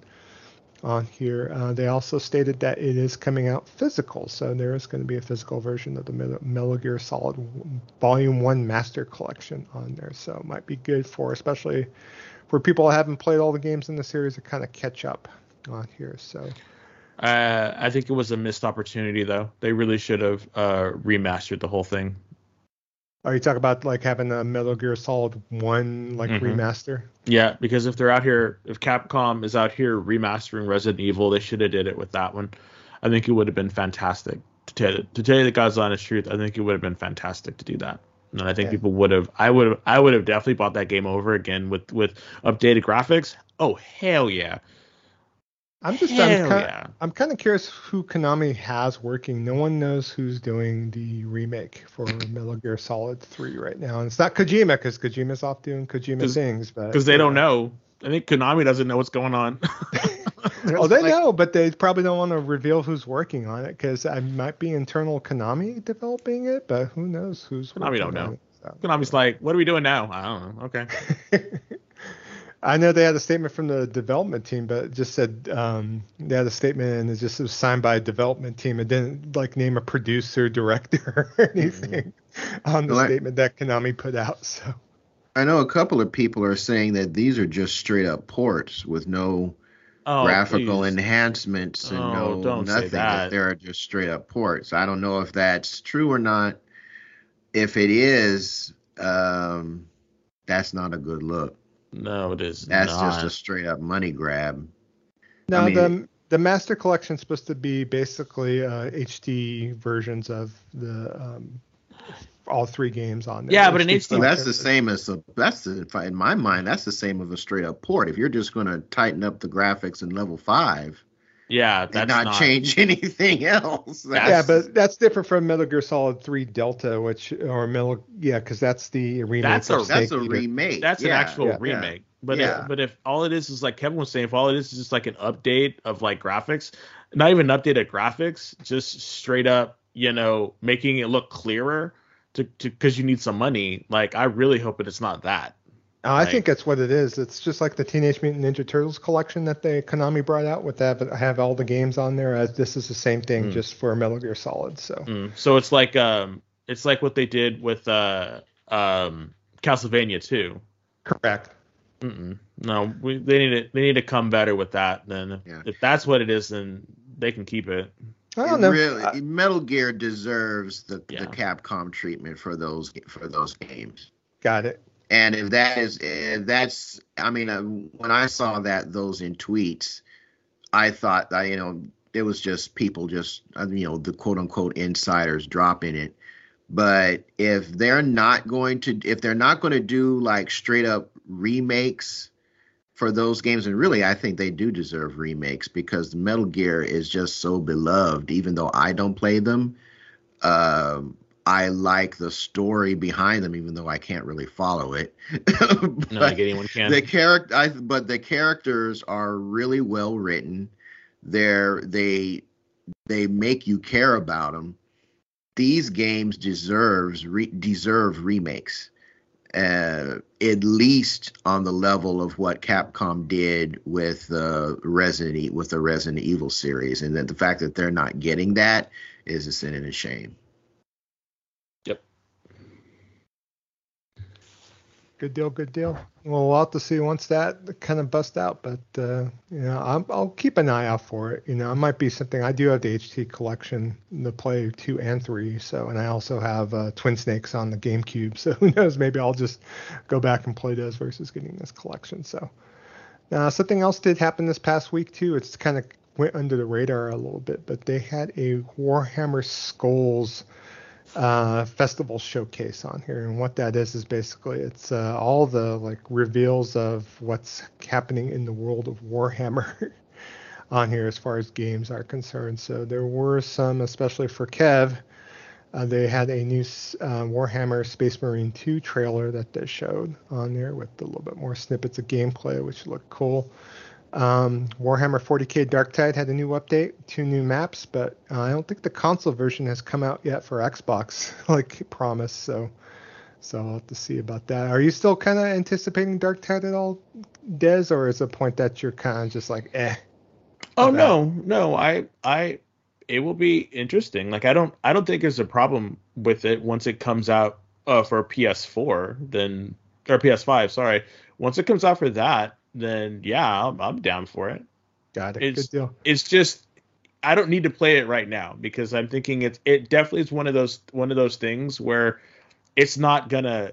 on here. Uh, they also stated that it is coming out physical, so there is going to be a physical version of the Metal Gear Solid Volume One Master Collection on there. So it might be good for especially for people who haven't played all the games in the series to kind of catch up on here. So. Uh, I think it was a missed opportunity, though. They really should have uh, remastered the whole thing. Are you talking about like having a Metal Gear Solid One like mm-hmm. remaster? Yeah, because if they're out here, if Capcom is out here remastering Resident Evil, they should have did it with that one. I think it would have been fantastic. To tell, to tell you the God's honest truth, I think it would have been fantastic to do that. And I think yeah. people would have, I would have, I would have definitely bought that game over again with with updated graphics. Oh hell yeah! I'm just Hell I'm kind, yeah. I'm kind of curious who Konami has working. No one knows who's doing the remake for Metal Gear Solid 3 right now. And it's not Kojima because Kojima's off doing Kojima things, but because they don't know. I think Konami doesn't know what's going on. oh, they like, know, but they probably don't want to reveal who's working on it because it might be internal Konami developing it, but who knows who's Konami don't know. It, so. Konami's like, what are we doing now? I don't know. Okay. I know they had a statement from the development team, but it just said um, they had a statement and it just was signed by a development team. It didn't like name a producer, director, or anything mm-hmm. on the well, statement that Konami put out. So I know a couple of people are saying that these are just straight up ports with no oh, graphical please. enhancements and oh, no nothing. That. that they're just straight up ports. I don't know if that's true or not. If it is, um, that's not a good look. No, it is. That's not. just a straight up money grab. No, I mean, the the master collection is supposed to be basically uh, HD versions of the um, all three games on there. Yeah, but an HD. that's the same as a that's the, in my mind that's the same of a straight up port. If you're just going to tighten up the graphics in level five, yeah, that's not, not, change anything else. That's, yeah, but that's different from Metal Gear Solid 3 Delta, which or Metal yeah, because that's the remake. That's a that's a remake. That's yeah, an actual yeah, remake. Yeah. But if, but if all it is is like Kevin was saying, if all it is is just like an update of like graphics, not even updated graphics, just straight up, you know, making it look clearer to because you need some money. Like I really hope that it's not that. I think that's what it is. It's just like the Teenage Mutant Ninja Turtles collection that they Konami brought out with that have all the games on there. As this is the same thing, mm. just for Metal Gear Solid. So, mm. so it's like um, it's like what they did with uh, um, Castlevania 2. Correct. Mm-mm. No, we, they need to they need to come better with that. Then yeah. if that's what it is, then they can keep it. I don't know. Really, I, Metal Gear deserves the, yeah. the Capcom treatment for those for those games. Got it. And if that is if that's, I mean, uh, when I saw that those in tweets, I thought that you know it was just people just uh, you know the quote unquote insiders dropping it. But if they're not going to if they're not going to do like straight up remakes for those games, and really I think they do deserve remakes because Metal Gear is just so beloved, even though I don't play them. Um, I like the story behind them, even though I can't really follow it. no, like anyone can. The character, I, but the characters are really well written. They're they they make you care about them. These games deserves re, deserve remakes, uh, at least on the level of what Capcom did with the uh, Resident with the Resident Evil series, and that the fact that they're not getting that is a sin and a shame. Good deal, good deal. Well, we'll have to see once that kind of bust out, but uh, you know, i will keep an eye out for it. You know, it might be something. I do have the HT collection, the Play two and three, so and I also have uh, Twin Snakes on the GameCube. So who knows? Maybe I'll just go back and play those versus getting this collection. So now something else did happen this past week too. It's kind of went under the radar a little bit, but they had a Warhammer Skulls uh, festival showcase on here, and what that is is basically it's uh, all the like reveals of what's happening in the world of Warhammer on here as far as games are concerned. So there were some, especially for Kev. Uh, they had a new uh, Warhammer Space Marine 2 trailer that they showed on there with a little bit more snippets of gameplay, which looked cool. Um, Warhammer 40k Darktide had a new update, two new maps, but uh, I don't think the console version has come out yet for Xbox, like promised. So, so I'll have to see about that. Are you still kind of anticipating Darktide at all, Des, or is it a point that you're kind of just like, eh? Oh no, no, I, I, it will be interesting. Like I don't, I don't think there's a problem with it once it comes out uh, for PS4, then or PS5. Sorry, once it comes out for that then yeah, I'm, I'm down for it. Got it. It's, Good deal. It's just I don't need to play it right now because I'm thinking it's it definitely is one of those one of those things where it's not gonna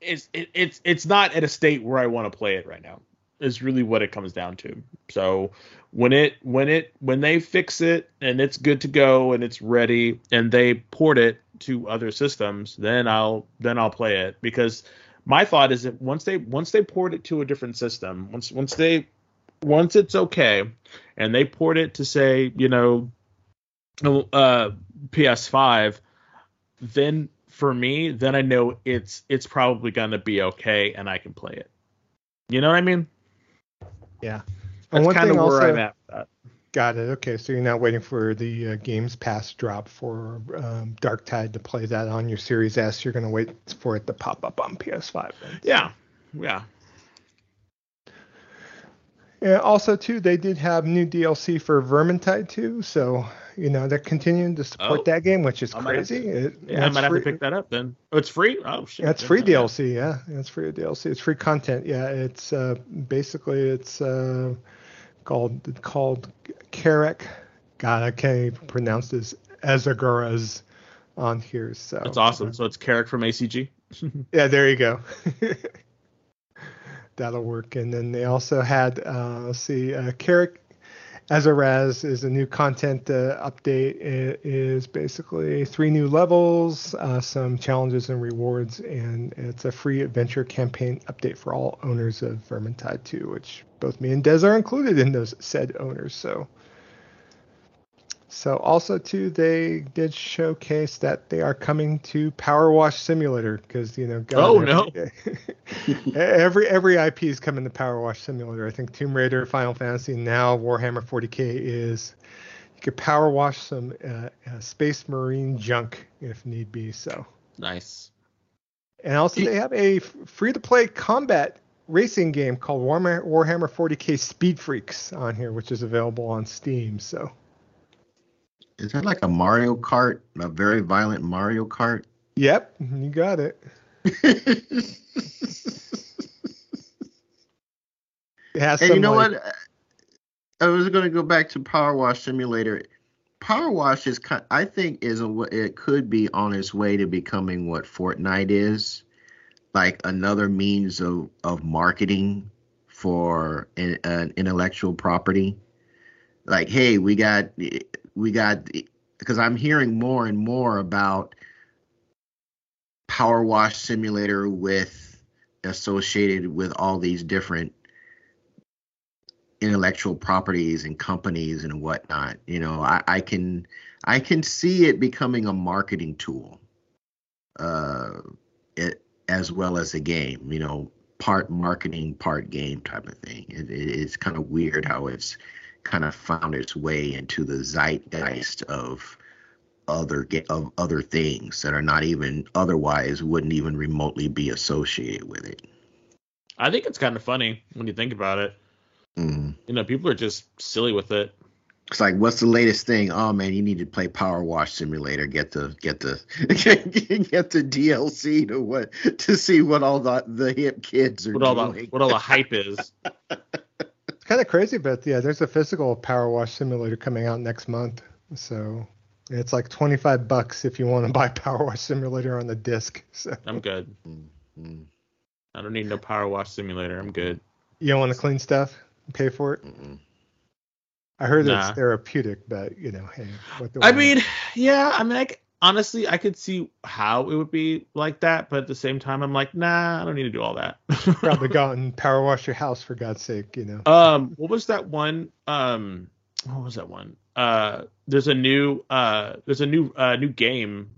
it's it, it's it's not at a state where I want to play it right now. Is really what it comes down to. So when it when it when they fix it and it's good to go and it's ready and they port it to other systems, then I'll then I'll play it because my thought is that once they once they port it to a different system, once once they once it's okay, and they port it to say you know uh, PS5, then for me, then I know it's it's probably gonna be okay, and I can play it. You know what I mean? Yeah. That's kind of where also, I'm at. Got it. Okay, so you're not waiting for the uh, Games Pass drop for um, Darktide to play that on your Series S. You're going to wait for it to pop up on PS5. Then. Yeah, yeah. Yeah. Also, too, they did have new DLC for Vermintide 2, so you know they're continuing to support oh, that game, which is crazy. To, it, yeah, I might free. have to pick that up then. Oh, it's free. Oh shit. Yeah, it's free DLC. Yeah, it's free DLC. It's free content. Yeah, it's uh, basically it's. Uh, called called Karak. God, I can't even pronounce this. Ezaguras on here. So that's awesome. So it's Carrack from ACG. yeah, there you go. That'll work. And then they also had, uh, let's see, uh, Azaraz is a new content uh, update. It is basically three new levels, uh, some challenges and rewards, and it's a free adventure campaign update for all owners of Vermintide 2, which both me and Des are included in those said owners. So so also too, they did showcase that they are coming to PowerWash Simulator because you know. God, oh no. every every IP is coming to PowerWash Simulator. I think Tomb Raider, Final Fantasy, now Warhammer 40k is. You could power wash some uh, uh, Space Marine junk if need be. So nice. And also, they have a free to play combat racing game called Warhammer, Warhammer 40k Speed Freaks on here, which is available on Steam. So, is that like a Mario Kart, a very violent Mario Kart? Yep, you got it. and you know like, what? I was going to go back to PowerWash Simulator. PowerWash is, kind, I think, is a it could be on its way to becoming what Fortnite is, like another means of of marketing for an, an intellectual property. Like, hey, we got we got because I'm hearing more and more about PowerWash Simulator with associated with all these different intellectual properties and companies and whatnot. You know, I, I can I can see it becoming a marketing tool, uh, it, as well as a game. You know, part marketing, part game type of thing. It, it, it's kind of weird how it's kind of found its way into the zeitgeist of other of other things that are not even otherwise wouldn't even remotely be associated with it. I think it's kind of funny when you think about it. Mm. You know, people are just silly with it. It's like, what's the latest thing? Oh man, you need to play PowerWash Simulator. Get the get the get the DLC to what to see what all the the hip kids are what doing. The, what all the hype is. It's kind of crazy, but yeah, there's a physical PowerWash Simulator coming out next month. So it's like 25 bucks if you want to buy PowerWash Simulator on the disc. So I'm good. Mm-hmm. I don't need no PowerWash Simulator. I'm good. You don't want to clean stuff? pay for it? Mm-mm. I heard nah. it's therapeutic, but you know, hey. I mean, yeah. I mean, I, honestly, I could see how it would be like that, but at the same time, I'm like, nah, I don't need to do all that. Probably go and power wash your house for God's sake, you know. Um, what was that one? Um, what was that one? Uh, there's a new uh, there's a new uh, new game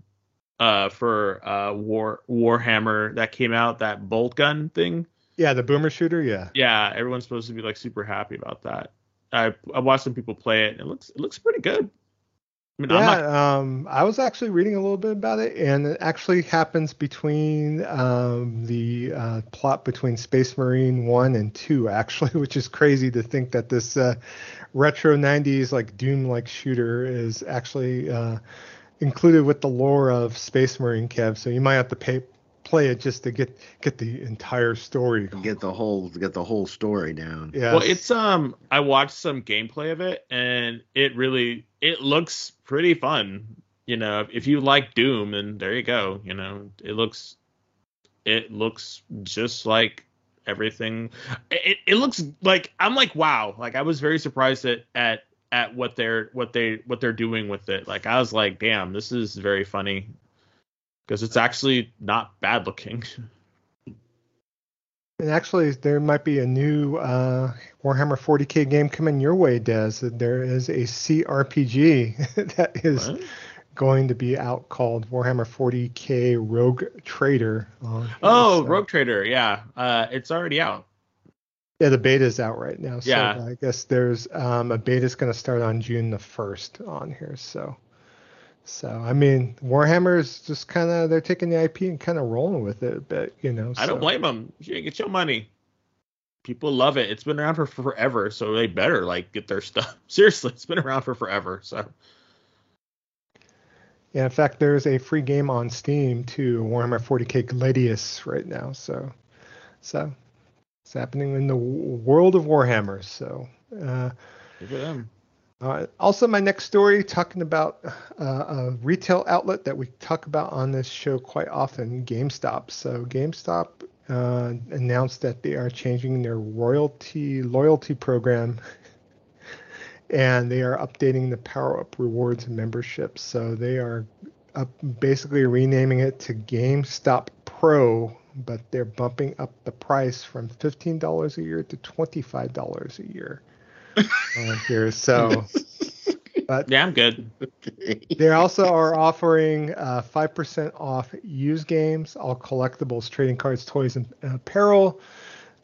uh for uh War Warhammer that came out that Boltgun thing. Yeah, the boomer shooter. Yeah. Yeah, everyone's supposed to be like super happy about that. I I watched some people play it. And it looks it looks pretty good. I mean, yeah, not... um, I was actually reading a little bit about it, and it actually happens between um, the uh, plot between Space Marine one and two, actually, which is crazy to think that this uh, retro '90s like Doom-like shooter is actually uh, included with the lore of Space Marine Kev. So you might have to pay play it just to get get the entire story. Get the whole get the whole story down. Yeah. Well, it's um I watched some gameplay of it and it really it looks pretty fun. You know, if you like Doom, and there you go. You know, it looks it looks just like everything. It it looks like I'm like wow. Like I was very surprised at at at what they're what they what they're doing with it. Like I was like, damn, this is very funny because it's actually not bad looking. And actually, there might be a new uh, Warhammer 40k game coming your way, Des. There is a CRPG that is what? going to be out called Warhammer 40k Rogue Trader. oh. Rogue Trader, yeah, uh, it's already out. Yeah, the beta is out right now. So yeah. I guess there's um, a beta is going to start on June the 1st on here. So so I mean, Warhammer is just kind of they're taking the IP and kind of rolling with it, but you know. I don't blame them. Get your money. People love it. It's been around for forever, so they better like get their stuff. Seriously, it's been around for forever. So. Yeah, in fact, there's a free game on Steam to Warhammer 40k Gladius right now. So, so it's happening in the world of Warhammer. So. Uh, Good them. Also, my next story talking about uh, a retail outlet that we talk about on this show quite often, GameStop. So, GameStop uh, announced that they are changing their royalty loyalty program, and they are updating the Power Up Rewards membership. So, they are basically renaming it to GameStop Pro, but they're bumping up the price from $15 a year to $25 a year here. So, but yeah, I'm good. they also are offering uh, five uh, percent off used games, all collectibles, trading cards, toys, and apparel.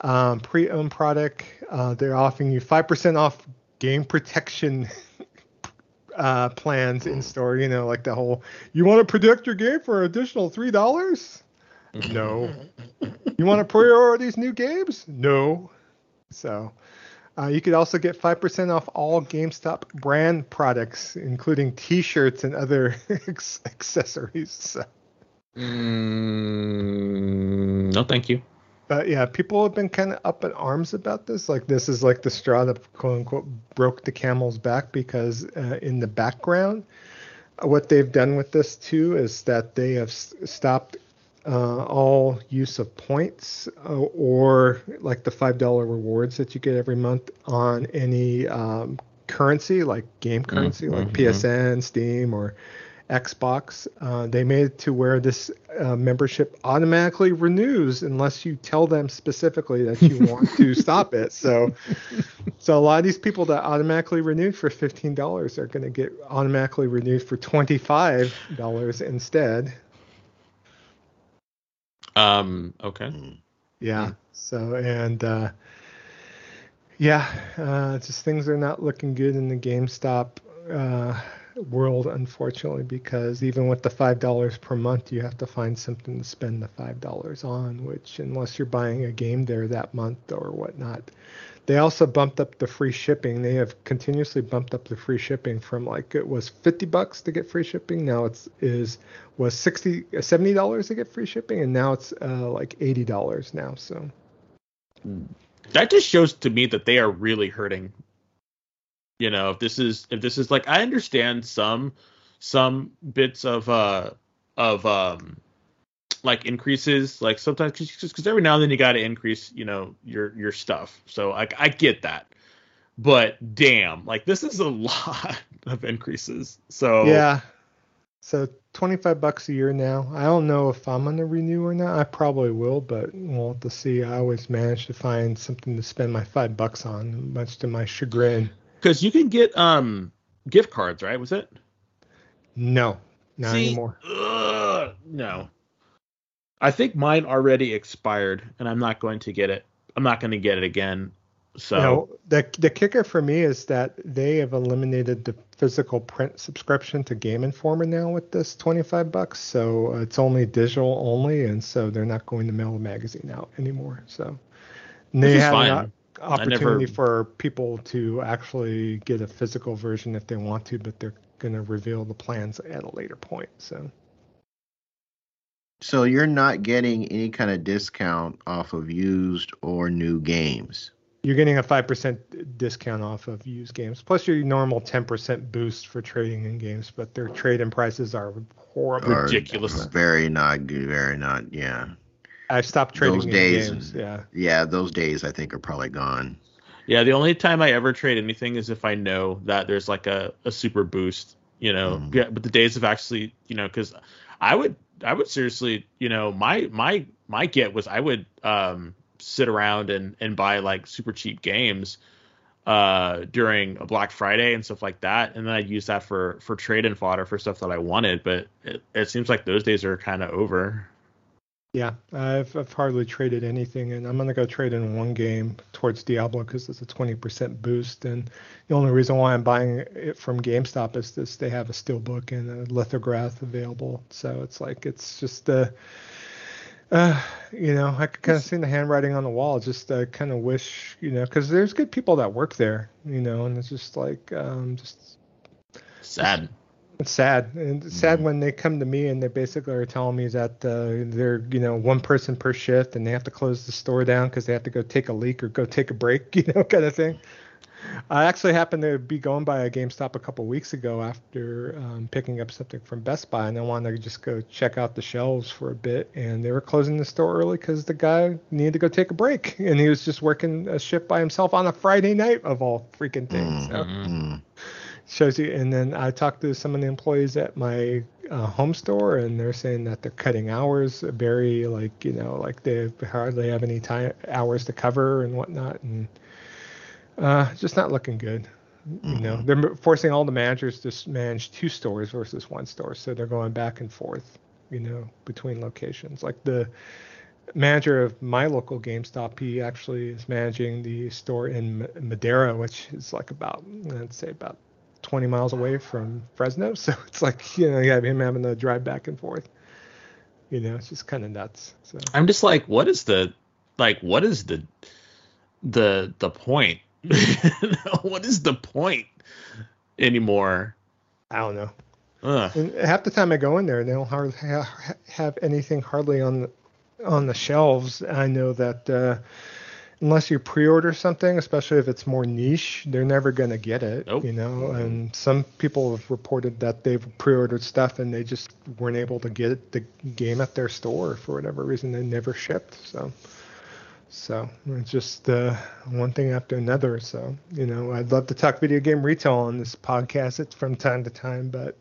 Um, pre-owned product. Uh, they're offering you five percent off game protection uh, plans in store. You know, like the whole you want to protect your game for an additional three dollars. No, you want to pre-order these new games? No. So, uh, you could also get 5% off all GameStop brand products, including T-shirts and other accessories. So. Mm, no, thank you. But yeah, people have been kind of up in arms about this. Like this is like the straw that quote unquote broke the camel's back because uh, in the background, what they've done with this too is that they have stopped uh, all use of points uh, or like the five dollar rewards that you get every month on any um, currency like game currency mm-hmm. like PSN, Steam, or Xbox. Uh, they made it to where this uh, membership automatically renews unless you tell them specifically that you want to stop it. So, so a lot of these people that automatically renewed for fifteen dollars are going to get automatically renewed for twenty five dollars instead. Um. Okay. Yeah. So and. Uh, yeah, uh, just things are not looking good in the GameStop uh, world, unfortunately, because even with the five dollars per month, you have to find something to spend the five dollars on. Which, unless you're buying a game there that month or whatnot, they also bumped up the free shipping. They have continuously bumped up the free shipping from like it was fifty bucks to get free shipping. Now it's is was 60 uh, 70 dollars to get free shipping, and now it's uh, like eighty dollars now. So. That just shows to me that they are really hurting you know if this is if this is like i understand some some bits of uh of um like increases like sometimes because every now and then you got to increase you know your your stuff. So like i get that. But damn like this is a lot of increases. So yeah. So 25 bucks a year now. I don't know if i'm going to renew or not. I probably will but we'll have to see. I always manage to find something to spend my five bucks on much to my chagrin. Because you can get um gift cards, right? Was it? No, not See, anymore. Ugh, no. I think mine already expired, and I'm not going to get it. I'm not going to get it again. So no, the the kicker for me is that they have eliminated the physical print subscription to Game Informer now with this 25 bucks. So uh, it's only digital only, and so they're not going to mail the magazine out anymore. So they have fine opportunity never... for people to actually get a physical version if they want to, but they're going to reveal the plans at a later point. So. So you're not getting any kind of discount off of used or new games. You're getting a five percent discount off of used games, plus your normal ten percent boost for trading in games. But their trade-in prices are horrible, ridiculous, very not good, very not, yeah. I stopped trading those days. Games, yeah. Yeah, those days I think are probably gone. Yeah, the only time I ever trade anything is if I know that there's like a, a super boost, you know. Mm. Yeah, but the days of actually, you know, because I would I would seriously, you know, my my my get was I would um sit around and and buy like super cheap games uh during a Black Friday and stuff like that, and then I'd use that for for trade and fodder for stuff that I wanted. But it, it seems like those days are kind of over. Yeah, I've, I've hardly traded anything, and I'm gonna go trade in one game towards Diablo because it's a 20% boost. And the only reason why I'm buying it from GameStop is this: they have a steelbook and a lithograph available. So it's like it's just uh, uh you know, I could kind of see the handwriting on the wall. Just uh, kind of wish, you know, because there's good people that work there, you know, and it's just like um, just sad. It's sad. And it's sad mm-hmm. when they come to me and they basically are telling me that uh, they're, you know, one person per shift and they have to close the store down because they have to go take a leak or go take a break, you know, kind of thing. I actually happened to be going by a GameStop a couple weeks ago after um, picking up something from Best Buy, and I wanted to just go check out the shelves for a bit. And they were closing the store early because the guy needed to go take a break, and he was just working a shift by himself on a Friday night of all freaking things. Mm-hmm. Shows you. And then I talked to some of the employees at my uh, home store, and they're saying that they're cutting hours very like you know like they hardly have any time hours to cover and whatnot, and uh, just not looking good. Mm-hmm. You know, mm-hmm. they're forcing all the managers to manage two stores versus one store, so they're going back and forth. You know, between locations. Like the manager of my local GameStop, he actually is managing the store in Madera, which is like about, let's say, about 20 miles away from Fresno, so it's like you know you have him having to drive back and forth. You know, it's just kind of nuts. So I'm just like, what is the like what is the the the point? what is the point anymore? I don't know. half the time I go in there, they don't hardly have anything hardly on the, on the shelves. I know that uh, unless you pre-order something, especially if it's more niche, they're never going to get it. Nope. You know, and some people have reported that they've pre-ordered stuff and they just weren't able to get the game at their store for whatever reason. They never shipped. So. So it's just uh, one thing after another. So you know, I'd love to talk video game retail on this podcast it's from time to time, but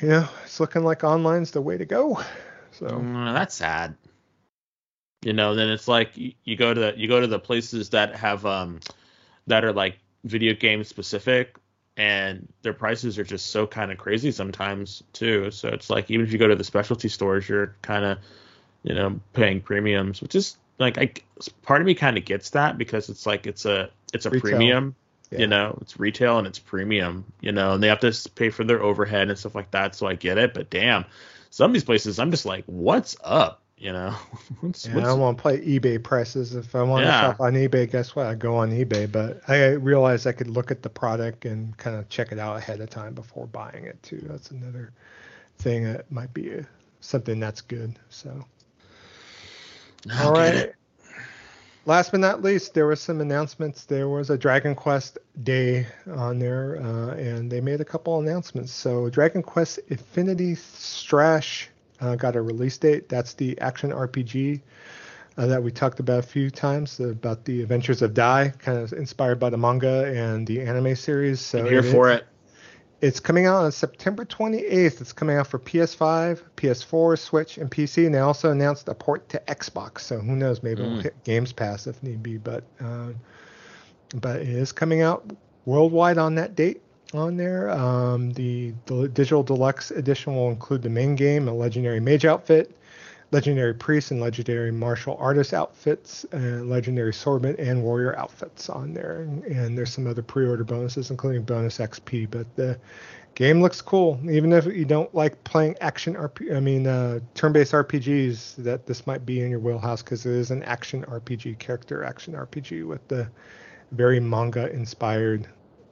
you know, it's looking like online's the way to go. So mm, that's sad. You know, then it's like you, go to the, you go to the places that have um that are like video game specific and their prices are just so kind of crazy sometimes too. So it's like even if you go to the specialty stores, you're kind of you know paying premiums, which is like I part of me kind of gets that because it's like it's a it's a retail. premium, yeah. you know, it's retail and it's premium, you know, and they have to pay for their overhead and stuff like that. So I get it, but damn, some of these places I'm just like, what's up? You know, what's, yeah, what's... I don't want to play eBay prices. If I want yeah. to shop on eBay, guess what? I go on eBay. But I realized I could look at the product and kind of check it out ahead of time before buying it too. That's another thing that might be a, something that's good. So all right. Last but not least, there were some announcements. There was a Dragon Quest Day on there, uh, and they made a couple announcements. So, Dragon Quest Infinity Strash uh, got a release date. That's the action RPG uh, that we talked about a few times about the Adventures of Dai, kind of inspired by the manga and the anime series. So, I'm here for it. It's coming out on September 28th. It's coming out for PS5, PS4, Switch, and PC. And they also announced a port to Xbox. So who knows? Maybe mm. we'll hit Games Pass if need be. But uh, but it is coming out worldwide on that date on there. Um, the, the digital deluxe edition will include the main game, a legendary mage outfit, legendary priest and legendary martial artist outfits, and legendary swordman and warrior outfits on there. And there's some other pre-order bonuses, including bonus XP. But the game looks cool, even if you don't like playing action RP. I mean, uh, turn-based RPGs. That this might be in your wheelhouse because it is an action RPG character action RPG with the very manga-inspired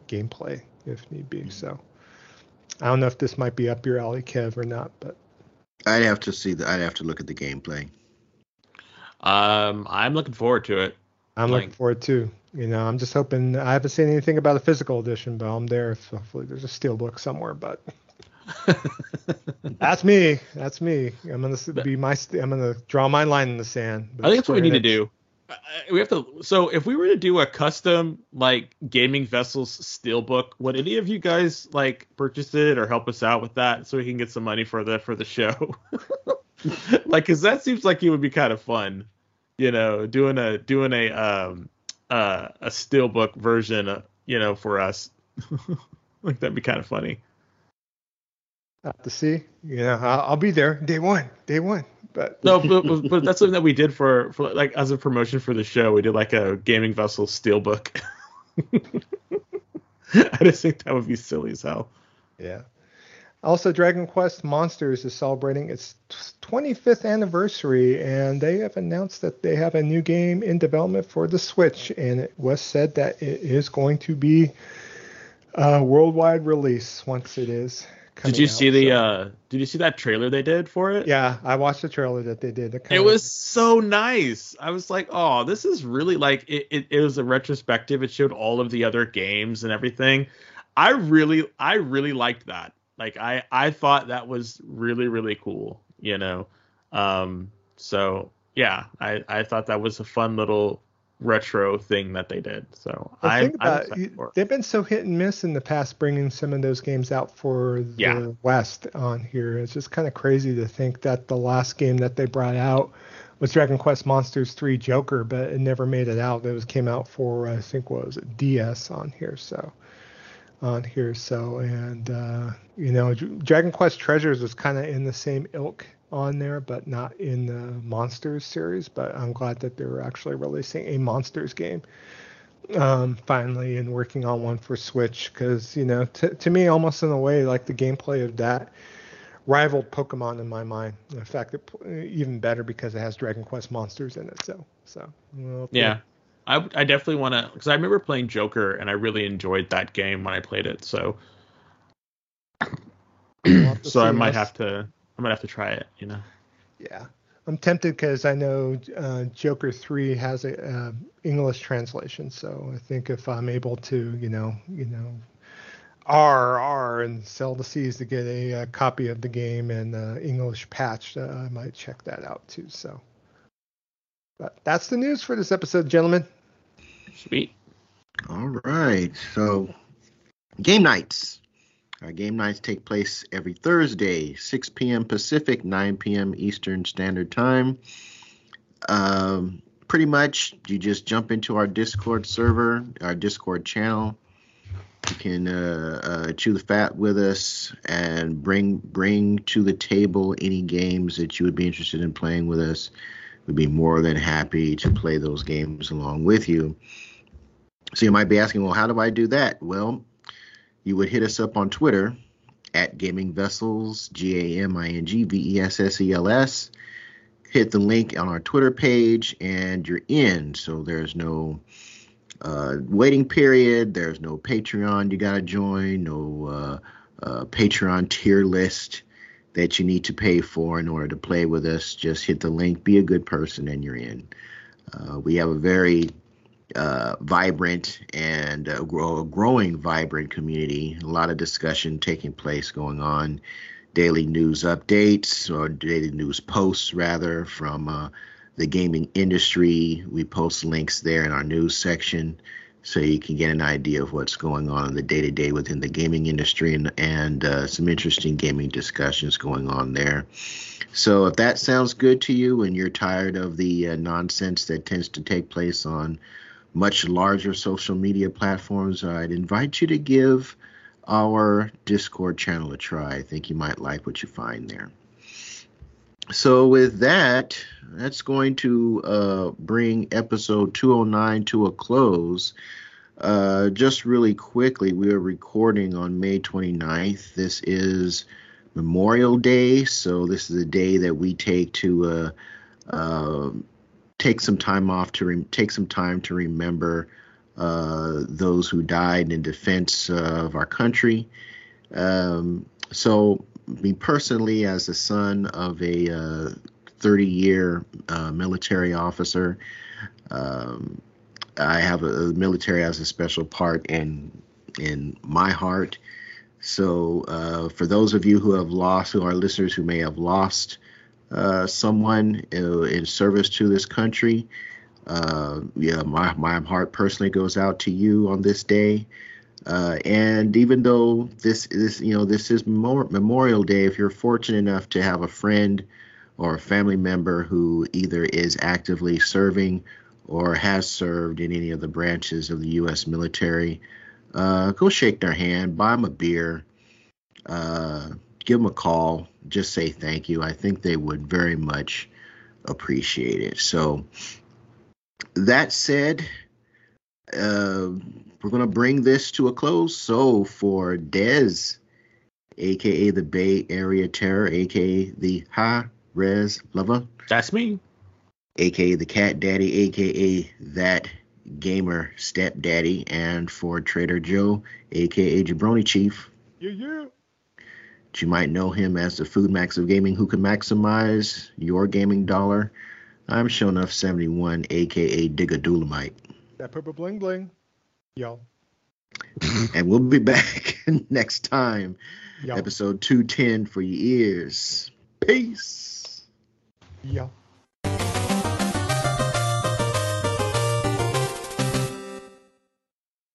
gameplay, if need be. So. I don't know if this might be up your alley, Kev, or not, but I'd have to see the. I'd have to look at the gameplay. Um, I'm looking forward to it. I'm like, looking forward too. You know, I'm just hoping. I haven't seen anything about a physical edition, but I'm there. So hopefully, there's a steel book somewhere. But that's me. That's me. I'm gonna be my. I'm gonna draw my line in the sand. I think that's what we need to do we have to so if we were to do a custom like gaming vessels steelbook would any of you guys like purchase it or help us out with that so we can get some money for the for the show? Like because that seems like it would be kind of fun you know doing a doing a um uh a steelbook version uh, you know for us. Like that'd be kind of funny. Have to see. Yeah, I'll be there. Day one. Day one but no, but, but, that's something that we did for, for like as a promotion for the show. We did like a gaming vessel steelbook. I just think that would be silly as hell. Yeah. Also, Dragon Quest Monsters is celebrating its 25th anniversary, and they have announced that they have a new game in development for the Switch, and it was said that it is going to be a worldwide release once it is did you see the? So. uh Did you see that trailer they did for it? Yeah, I watched the trailer that they did. It was of... so nice. I was like, oh, this is really like it, it. It was a retrospective. It showed all of the other games and everything. I really, I really liked that. Like, I, I thought that was really, really cool. You know, um. So yeah, I, I thought that was a fun little retro thing that they did. So I think about you, they've been so hit and miss in the past bringing some of those games out for the yeah. West on here. It's just kind of crazy to think that the last game that they brought out was Dragon Quest Monsters 3 Joker, but it never made it out. It was came out for I think what was it DS on here. So on here. So and uh, you know Dragon Quest Treasures was kind of in the same ilk on there, but not in the Monsters series. But I'm glad that they're actually releasing a Monsters game um, finally and working on one for Switch because, you know, t- to me, almost in a way, like the gameplay of that rivaled Pokemon in my mind. In fact, it, even better because it has Dragon Quest monsters in it. So, so well, yeah, I, I definitely want to because I remember playing Joker and I really enjoyed that game when I played it. So, so I might have to I might have to try it. You know. Yeah, I'm tempted because I know uh, Joker three has a uh, English translation. So I think if I'm able to, you know, you know, R R and sell the C's to get a, a copy of the game and uh, English patch, uh, I might check that out too. So, but that's the news for this episode, gentlemen. Sweet. All right. So, game nights. Our game nights take place every Thursday, 6 p.m. Pacific, 9 p.m. Eastern Standard Time. Um, pretty much, you just jump into our Discord server, our Discord channel you can uh, uh, chew the fat with us and bring bring to the table any games that you would be interested in playing with us. We'd be more than happy to play those games along with you. So you might be asking, well, how do I do that? Well, you would hit us up on Twitter at Gaming Vessels, G A M I N G V E S S E L S. Hit the link on our Twitter page, and you're in. So there's no uh, waiting period. There's no Patreon you got to join, no uh, uh, Patreon tier list that you need to pay for in order to play with us. Just hit the link, be a good person, and you're in. Uh, we have a very uh, vibrant and uh, grow, growing vibrant community. A lot of discussion taking place going on. Daily news updates or daily news posts, rather, from uh, the gaming industry. We post links there in our news section so you can get an idea of what's going on in the day to day within the gaming industry and, and uh, some interesting gaming discussions going on there. So if that sounds good to you and you're tired of the uh, nonsense that tends to take place on much larger social media platforms, I'd invite you to give our Discord channel a try. I think you might like what you find there so with that, that's going to uh, bring episode 209 to a close. Uh, just really quickly, we are recording on May 29th. This is Memorial Day, so this is a day that we take to uh, uh take some time off to re- take some time to remember uh, those who died in defense of our country. Um, so me personally, as the son of a uh, 30 year uh, military officer, um, I have a, a, military as a special part in in my heart. So, uh, for those of you who have lost, who are listeners who may have lost uh, someone uh, in service to this country, uh, yeah, my my heart personally goes out to you on this day. Uh, and even though this is, you know, this is Memorial Day, if you're fortunate enough to have a friend or a family member who either is actively serving or has served in any of the branches of the U.S. military, uh, go shake their hand, buy them a beer, uh, give them a call, just say thank you. I think they would very much appreciate it. So, that said, uh, we're going to bring this to a close. So for Dez, aka the Bay Area Terror, aka the High Res Lover. That's me. AKA the Cat Daddy, aka that gamer stepdaddy, and for Trader Joe, aka Jabroni Chief. Yeah, yeah. But you might know him as the Food Max of Gaming, who can maximize your gaming dollar. I'm Shonuff71, aka Digga Doolamite. That purple bling bling y'all. and we'll be back next time. Y'all. Episode 210 for your ears. Peace. Y'all.